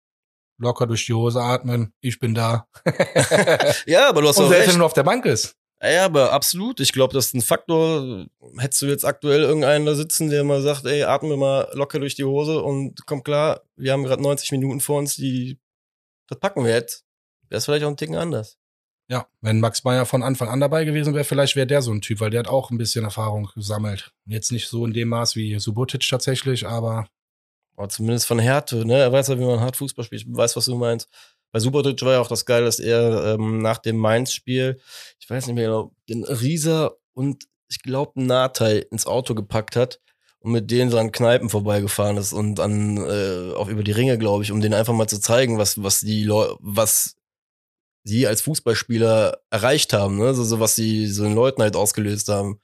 locker durch die Hose atmen, ich bin da. ja, aber du hast und auch selbst wenn recht. du auf der Bank ist. Ja, aber absolut. Ich glaube, das ist ein Faktor. Hättest du jetzt aktuell irgendeinen da sitzen, der mal sagt, ey, atmen wir mal locker durch die Hose und komm klar, wir haben gerade 90 Minuten vor uns, die das packen wir jetzt. Wäre es vielleicht auch ein Ticken anders. Ja, wenn Max Meyer von Anfang an dabei gewesen wäre, vielleicht wäre der so ein Typ, weil der hat auch ein bisschen Erfahrung gesammelt. Jetzt nicht so in dem Maß wie Subotic tatsächlich, aber Aber zumindest von Härte, ne? Er weiß ja, wie man hart Fußball spielt. Ich weiß, was du meinst. Bei Subotic war ja auch das Geile, dass er ähm, nach dem Mainz-Spiel, ich weiß nicht mehr genau, den Rieser und ich glaube Nahteil ins Auto gepackt hat und mit denen so an Kneipen vorbeigefahren ist und an äh, auch über die Ringe, glaube ich, um denen einfach mal zu zeigen, was was die Leute, was sie als Fußballspieler erreicht haben, ne? So, so was sie so den Leuten halt ausgelöst haben.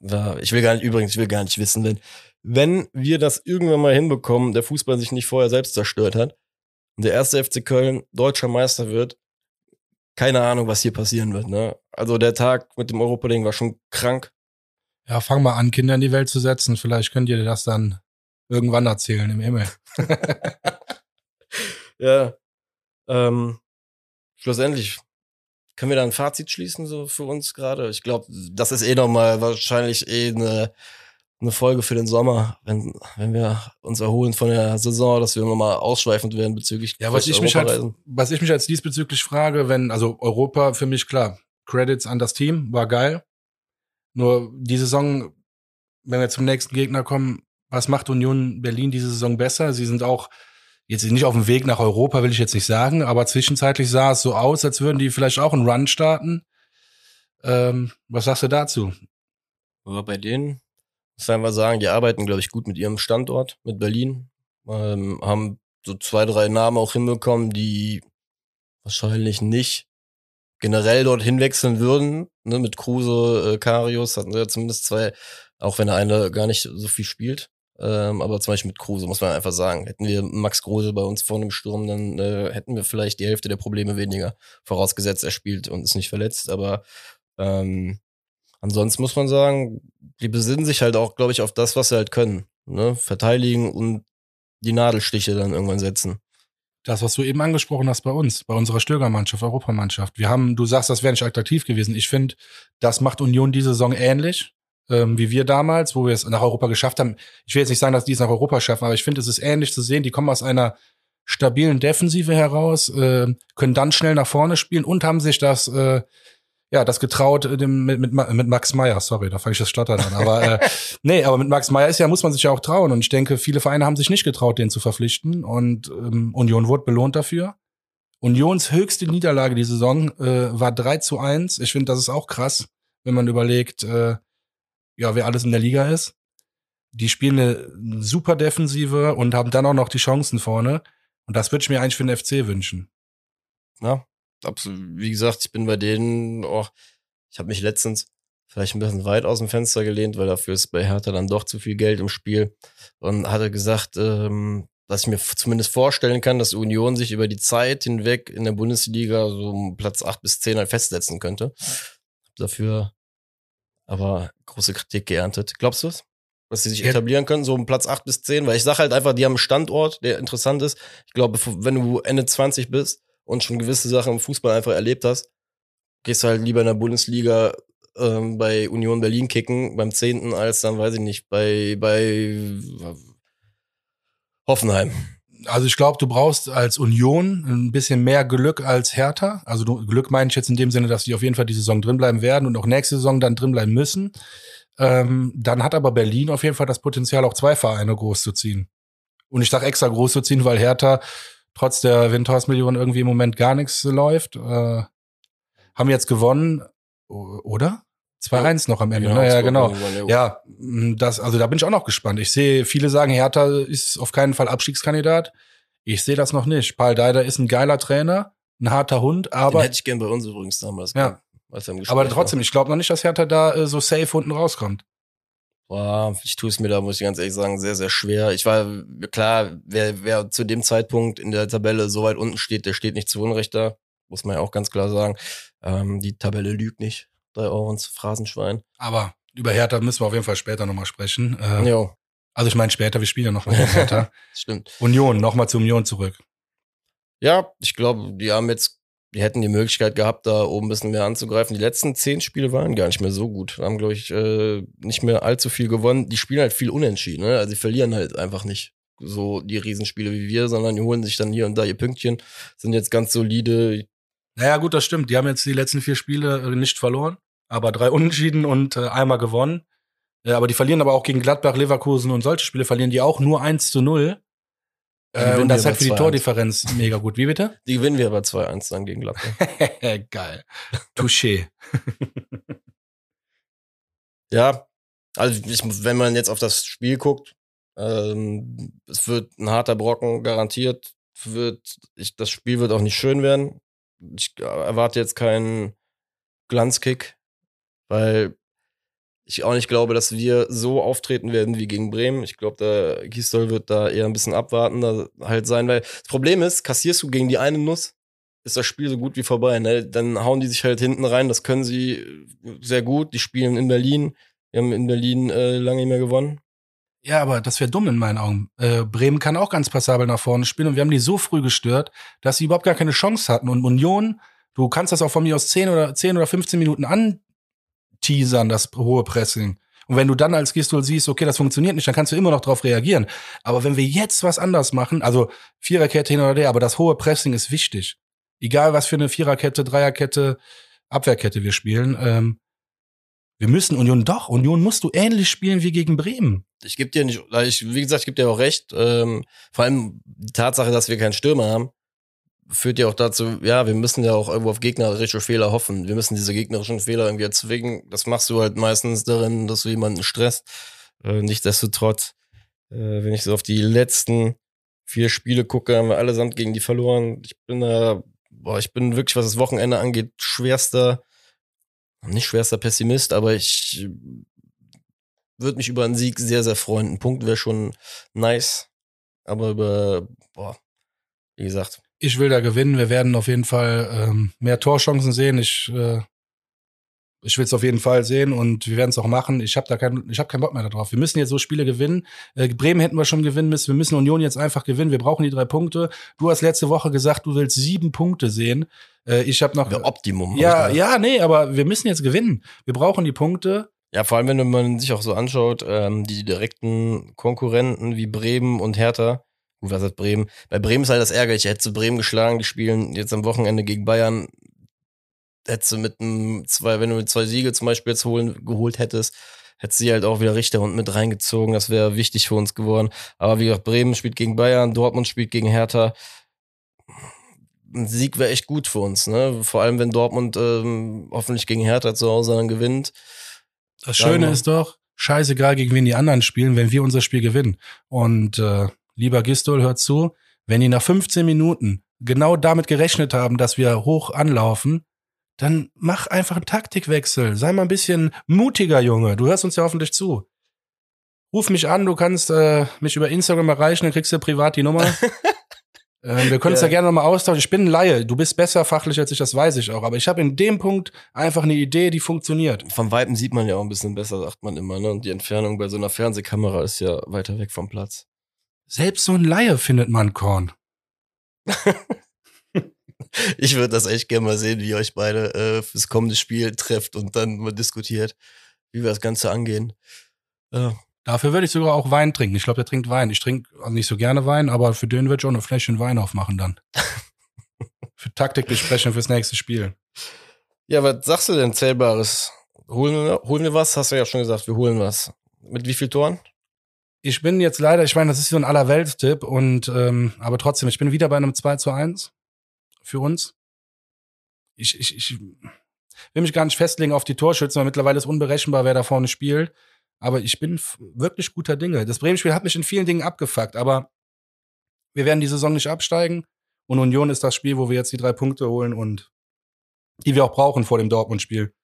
Ja, ich will gar nicht, übrigens, ich will gar nicht wissen, wenn, wenn wir das irgendwann mal hinbekommen, der Fußball sich nicht vorher selbst zerstört hat und der erste FC Köln deutscher Meister wird, keine Ahnung, was hier passieren wird, ne? Also der Tag mit dem Europa-Ding war schon krank. ja, fang mal an, Kinder in die Welt zu setzen. Vielleicht könnt ihr das dann irgendwann erzählen im Himmel. Ja. Ähm, schlussendlich können wir da ein Fazit schließen so für uns gerade. Ich glaube, das ist eh noch mal wahrscheinlich eh eine eine Folge für den Sommer, wenn wenn wir uns erholen von der Saison, dass wir noch mal ausschweifend werden bezüglich Ja, was ich mich halt, was ich mich als diesbezüglich frage, wenn, also Europa für mich klar, Credits an das Team, war geil. Nur die Saison, wenn wir zum nächsten Gegner kommen, was macht Union Berlin diese Saison besser? Sie sind auch jetzt nicht auf dem Weg nach Europa, will ich jetzt nicht sagen, aber zwischenzeitlich sah es so aus, als würden die vielleicht auch einen Run starten. Ähm, was sagst du dazu? Aber bei denen muss einfach sagen, die arbeiten, glaube ich, gut mit ihrem Standort, mit Berlin. Ähm, haben so zwei, drei Namen auch hinbekommen, die wahrscheinlich nicht generell dort hinwechseln würden. Ne, mit Kruse, äh, Karius hatten sie ja zumindest zwei, auch wenn der eine gar nicht so viel spielt. Ähm, aber zum Beispiel mit Kruse muss man einfach sagen, hätten wir Max Kruse bei uns vorne im Sturm, dann äh, hätten wir vielleicht die Hälfte der Probleme weniger. Vorausgesetzt, er spielt und ist nicht verletzt. Aber ähm, ansonsten muss man sagen, die besinnen sich halt auch, glaube ich, auf das, was sie halt können. Ne? Verteidigen und die Nadelstiche dann irgendwann setzen. Das, was du eben angesprochen hast bei uns, bei unserer Stögermannschaft, Europamannschaft. Wir haben, du sagst, das wäre nicht attraktiv gewesen. Ich finde, das macht Union diese Saison ähnlich, ähm, wie wir damals, wo wir es nach Europa geschafft haben. Ich will jetzt nicht sagen, dass die es nach Europa schaffen, aber ich finde, es ist ähnlich zu sehen. Die kommen aus einer stabilen Defensive heraus, äh, können dann schnell nach vorne spielen und haben sich das, äh, ja, das getraut äh, mit, mit, mit Max Meyer. Sorry, da fange ich das Stottern an. Aber äh, nee, aber mit Max Meyer ist ja, muss man sich ja auch trauen. Und ich denke, viele Vereine haben sich nicht getraut, den zu verpflichten. Und ähm, Union wurde belohnt dafür. Unions höchste Niederlage die Saison äh, war 3 zu 1. Ich finde, das ist auch krass, wenn man überlegt, äh, ja, wer alles in der Liga ist. Die spielen eine super Defensive und haben dann auch noch die Chancen vorne. Und das würde ich mir eigentlich für den FC wünschen. Ja, absolut. Wie gesagt, ich bin bei denen auch, ich habe mich letztens vielleicht ein bisschen weit aus dem Fenster gelehnt, weil dafür ist bei Hertha dann doch zu viel Geld im Spiel und hatte gesagt, ähm, dass ich mir zumindest vorstellen kann, dass Union sich über die Zeit hinweg in der Bundesliga so um Platz 8 bis 10 halt festsetzen könnte. Dafür aber große Kritik geerntet. Glaubst du es? Dass sie sich Ja. etablieren können, so um Platz 8 bis 10? Weil ich sage halt einfach, die haben einen Standort, der interessant ist. Ich glaube, wenn du Ende 20 bist und schon gewisse Sachen im Fußball einfach erlebt hast, gehst du halt lieber in der Bundesliga ähm, bei Union Berlin kicken, beim 10. als dann, weiß ich nicht, bei, bei Hoffenheim. Also ich glaube, du brauchst als Union ein bisschen mehr Glück als Hertha. Also Glück meine ich jetzt in dem Sinne, dass die auf jeden Fall die Saison drin bleiben werden und auch nächste Saison dann drin bleiben müssen. Ähm, dann hat aber Berlin auf jeden Fall das Potenzial, auch zwei Vereine groß zu ziehen. Und ich sage extra groß zu ziehen, weil Hertha trotz der Windhorst-Millionen irgendwie im Moment gar nichts läuft. Äh, haben jetzt gewonnen, oder? 2-1 noch am Ende. ne? Ja, genau. Ja, das, also da bin ich auch noch gespannt. Ich sehe, viele sagen, Hertha ist auf keinen Fall Abstiegskandidat. Ich sehe das noch nicht. Paul Deider ist ein geiler Trainer, ein harter Hund, Den aber, hätte ich gern bei uns übrigens damals. Ja. gehabt, er aber war. trotzdem, ich glaube noch nicht, dass Hertha da äh, so safe unten rauskommt. Boah, ich tue es mir da, muss ich ganz ehrlich sagen, sehr, sehr schwer. Ich war, klar, wer, wer zu dem Zeitpunkt in der Tabelle so weit unten steht, der steht nicht zu Unrecht da. Muss man ja auch ganz klar sagen. Ähm, die Tabelle lügt nicht. drei Euro ins Phrasenschwein. Aber über Hertha müssen wir auf jeden Fall später nochmal sprechen. Äh, Jo, also ich meine später, wir spielen ja noch mal gegen Hertha. stimmt. Union, nochmal zu Union zurück. Ja, ich glaube, die haben jetzt, die hätten die Möglichkeit gehabt, da oben ein bisschen mehr anzugreifen. Die letzten zehn Spiele waren gar nicht mehr so gut. Haben, glaube ich, äh, nicht mehr allzu viel gewonnen. Die spielen halt viel unentschieden, ne? Also die verlieren halt einfach nicht so die Riesenspiele wie wir, sondern die holen sich dann hier und da ihr Pünktchen, sind jetzt ganz solide. Naja, gut, das stimmt. Die haben jetzt die letzten vier Spiele äh, nicht verloren, aber drei Unentschieden und äh, einmal gewonnen. Äh, aber die verlieren aber auch gegen Gladbach, Leverkusen und solche Spiele verlieren die auch nur 1 zu 0. Äh, und das ist halt für die aber 2-1. Tordifferenz mega gut. Wie bitte? Die gewinnen wir aber 2-1 dann gegen Gladbach. Geil. Touché. Ja, also ich, wenn man jetzt auf das Spiel guckt, ähm, es wird ein harter Brocken garantiert. Wird, ich, das Spiel wird auch nicht schön werden. Ich erwarte jetzt keinen Glanzkick, weil ich auch nicht glaube, dass wir so auftreten werden wie gegen Bremen. Ich glaube, der Gisdol wird da eher ein bisschen abwartender halt sein, weil das Problem ist, kassierst du gegen die eine Nuss, ist das Spiel so gut wie vorbei. Ne? Dann hauen die sich halt hinten rein. Das können sie sehr gut. Die spielen in Berlin. Wir haben in Berlin äh, lange nicht mehr gewonnen. Ja, aber das wäre dumm in meinen Augen. Äh, Bremen kann auch ganz passabel nach vorne spielen und wir haben die so früh gestört, dass sie überhaupt gar keine Chance hatten. Und Union, du kannst das auch von mir aus 10 oder 10 oder 15 Minuten anteasern, das hohe Pressing. Und wenn du dann als Gistol siehst, okay, das funktioniert nicht, dann kannst du immer noch darauf reagieren. Aber wenn wir jetzt was anders machen, also Viererkette hin oder her, aber das hohe Pressing ist wichtig. Egal was für eine Viererkette, Dreierkette, Abwehrkette wir spielen, ähm, wir müssen Union doch, Union musst du ähnlich spielen wie gegen Bremen. Ich gebe dir nicht, ich, wie gesagt, ich gebe dir auch recht. Ähm, vor allem die Tatsache, dass wir keinen Stürmer haben, führt ja auch dazu, ja, wir müssen ja auch irgendwo auf gegnerische Fehler hoffen. Wir müssen diese gegnerischen Fehler irgendwie erzwingen. Das machst du halt meistens darin, dass du jemanden stresst. Äh, Nichtsdestotrotz, äh, wenn ich so auf die letzten vier Spiele gucke, haben wir allesamt gegen die verloren. Ich bin da, boah, ich bin wirklich, was das Wochenende angeht, schwerster, nicht schwerster Pessimist, aber ich würde mich über einen Sieg sehr, sehr freuen. Ein Punkt wäre schon nice. Aber über, boah, wie gesagt, Ich will da gewinnen. Wir werden auf jeden Fall ähm, mehr Torchancen sehen. Ich, äh, ich will es auf jeden Fall sehen und wir werden es auch machen. Ich habe da keinen, ich habe keinen Bock mehr darauf. Wir müssen jetzt so Spiele gewinnen. Äh, Bremen hätten wir schon gewinnen müssen. Wir müssen Union jetzt einfach gewinnen. Wir brauchen die drei Punkte. Du hast letzte Woche gesagt, du willst sieben Punkte sehen. Äh, ich habe noch. wäre Optimum. hab Ja, ja, nee, aber wir müssen jetzt gewinnen. Wir brauchen die Punkte. Ja, vor allem, wenn man sich auch so anschaut, ähm, die direkten Konkurrenten wie Bremen und Hertha. Gut, was hat Bremen? Bei Bremen ist halt das ärgerliche. Hättest du Bremen geschlagen, die spielen jetzt am Wochenende gegen Bayern. Hättest du mit einem zwei, wenn du zwei Siege zum Beispiel jetzt holen, geholt hättest, hättest du sie halt auch wieder Richter und mit reingezogen. Das wäre wichtig für uns geworden. Aber wie gesagt, Bremen spielt gegen Bayern, Dortmund spielt gegen Hertha. Ein Sieg wäre echt gut für uns, ne? Vor allem, wenn Dortmund ähm, hoffentlich gegen Hertha zu Hause dann gewinnt. Das Schöne wir. ist doch, scheißegal, gegen wen die anderen spielen, wenn wir unser Spiel gewinnen. Und äh, lieber Gistol, hört zu, wenn die nach 15 Minuten genau damit gerechnet haben, dass wir hoch anlaufen, dann mach einfach einen Taktikwechsel. Sei mal ein bisschen mutiger, Junge. Du hörst uns ja hoffentlich zu. Ruf mich an, du kannst äh, mich über Instagram erreichen, dann kriegst du privat die Nummer. ähm, wir können uns Ja. da gerne nochmal austauschen. Ich bin ein Laie, du bist besser fachlich als ich, das weiß ich auch. Aber ich habe in dem Punkt einfach eine Idee, die funktioniert. Vom Weitem sieht man ja auch ein bisschen besser, sagt man immer, ne? Und die Entfernung bei so einer Fernsehkamera ist ja weiter weg vom Platz. Selbst so ein Laie findet man Korn. Ich würde das echt gerne mal sehen, wie ihr euch beide äh, fürs kommende Spiel trefft und dann mal diskutiert, wie wir das Ganze angehen. Ja. Dafür würde ich sogar auch Wein trinken. Ich glaube, der trinkt Wein. Ich trinke also nicht so gerne Wein, aber für den würde ich auch eine Fläschchen Wein aufmachen dann. für Taktikbesprechung fürs nächste Spiel. ja, was sagst du denn Zählbares? Holen wir, holen wir was? Hast du ja schon gesagt, wir holen was. Mit wie viel Toren? Ich bin jetzt leider, ich meine, das ist so ein Allerweltstipp und ähm, aber trotzdem, ich bin wieder bei einem 2 zu 1 für uns. Ich, ich, ich will mich gar nicht festlegen auf die Torschützen, weil mittlerweile ist unberechenbar, wer da vorne spielt. Aber ich bin wirklich guter Dinge. Das Bremen-Spiel hat mich in vielen Dingen abgefuckt, aber wir werden die Saison nicht absteigen. Und Union ist das Spiel, wo wir jetzt die drei Punkte holen und die wir auch brauchen vor dem Dortmund-Spiel.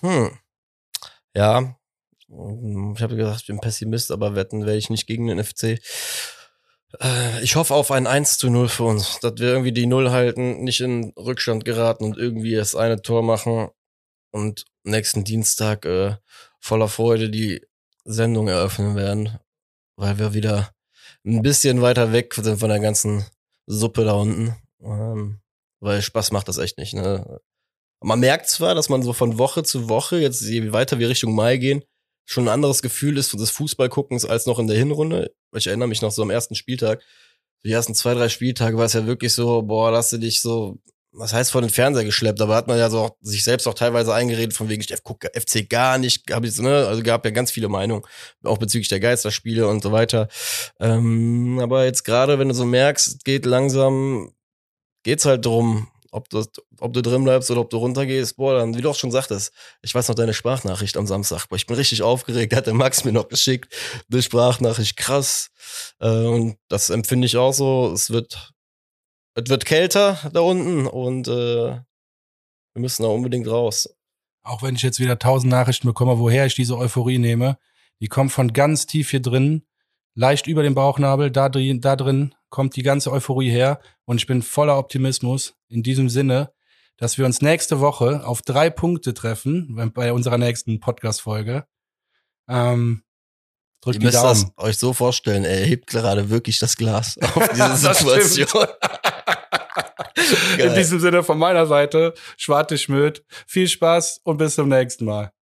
Hm. Ja. Ich habe gesagt, ich bin Pessimist, aber wetten werde ich nicht gegen den FC. Äh, ich hoffe auf ein 1 zu 0 für uns, dass wir irgendwie die Null halten, nicht in Rückstand geraten und irgendwie das eine Tor machen und nächsten Dienstag äh, voller Freude die Sendung eröffnen werden, weil wir wieder ein bisschen weiter weg sind von der ganzen Suppe da unten. Ähm, weil Spaß macht das echt nicht. Ne? Man merkt zwar, dass man so von Woche zu Woche, jetzt je weiter wir Richtung Mai gehen, schon ein anderes Gefühl ist des Fußballguckens als noch in der Hinrunde. Ich erinnere mich noch so am ersten Spieltag. Die ersten zwei, drei Spieltage war es ja wirklich so, boah, lass du dich so, was heißt vor den Fernseher geschleppt, aber hat man ja so auch, sich selbst auch teilweise eingeredet, von wegen, ich gucke FC gar nicht, hab ich, ne, also gab ja ganz viele Meinungen, auch bezüglich der Geisterspiele und so weiter. Ähm, aber jetzt gerade, wenn du so merkst, geht langsam, geht's halt drum, ob du, ob du drin bleibst oder ob du runtergehst, boah, dann, wie du auch schon sagtest, ich weiß noch deine Sprachnachricht am Samstag, boah, ich bin richtig aufgeregt, hat der Max mir noch geschickt, eine Sprachnachricht, krass. Äh, und das empfinde ich auch so, es wird, es wird kälter da unten und äh, wir müssen da unbedingt raus. Auch wenn ich jetzt wieder tausend Nachrichten bekomme, woher ich diese Euphorie nehme, die kommt von ganz tief hier drin, leicht über dem Bauchnabel, da drin, da drin kommt die ganze Euphorie her und ich bin voller Optimismus in diesem Sinne, dass wir uns nächste Woche auf drei Punkte treffen bei unserer nächsten Podcast-Folge. Ähm, drückt Ihr müsst das euch so vorstellen, er hebt gerade wirklich das Glas auf diese Situation. in diesem Sinne von meiner Seite, Schwarte Schmöd, viel Spaß und bis zum nächsten Mal.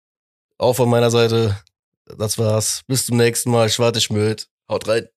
Auch von meiner Seite, das war's. Bis zum nächsten Mal, Schwarte Schmöd. Haut rein.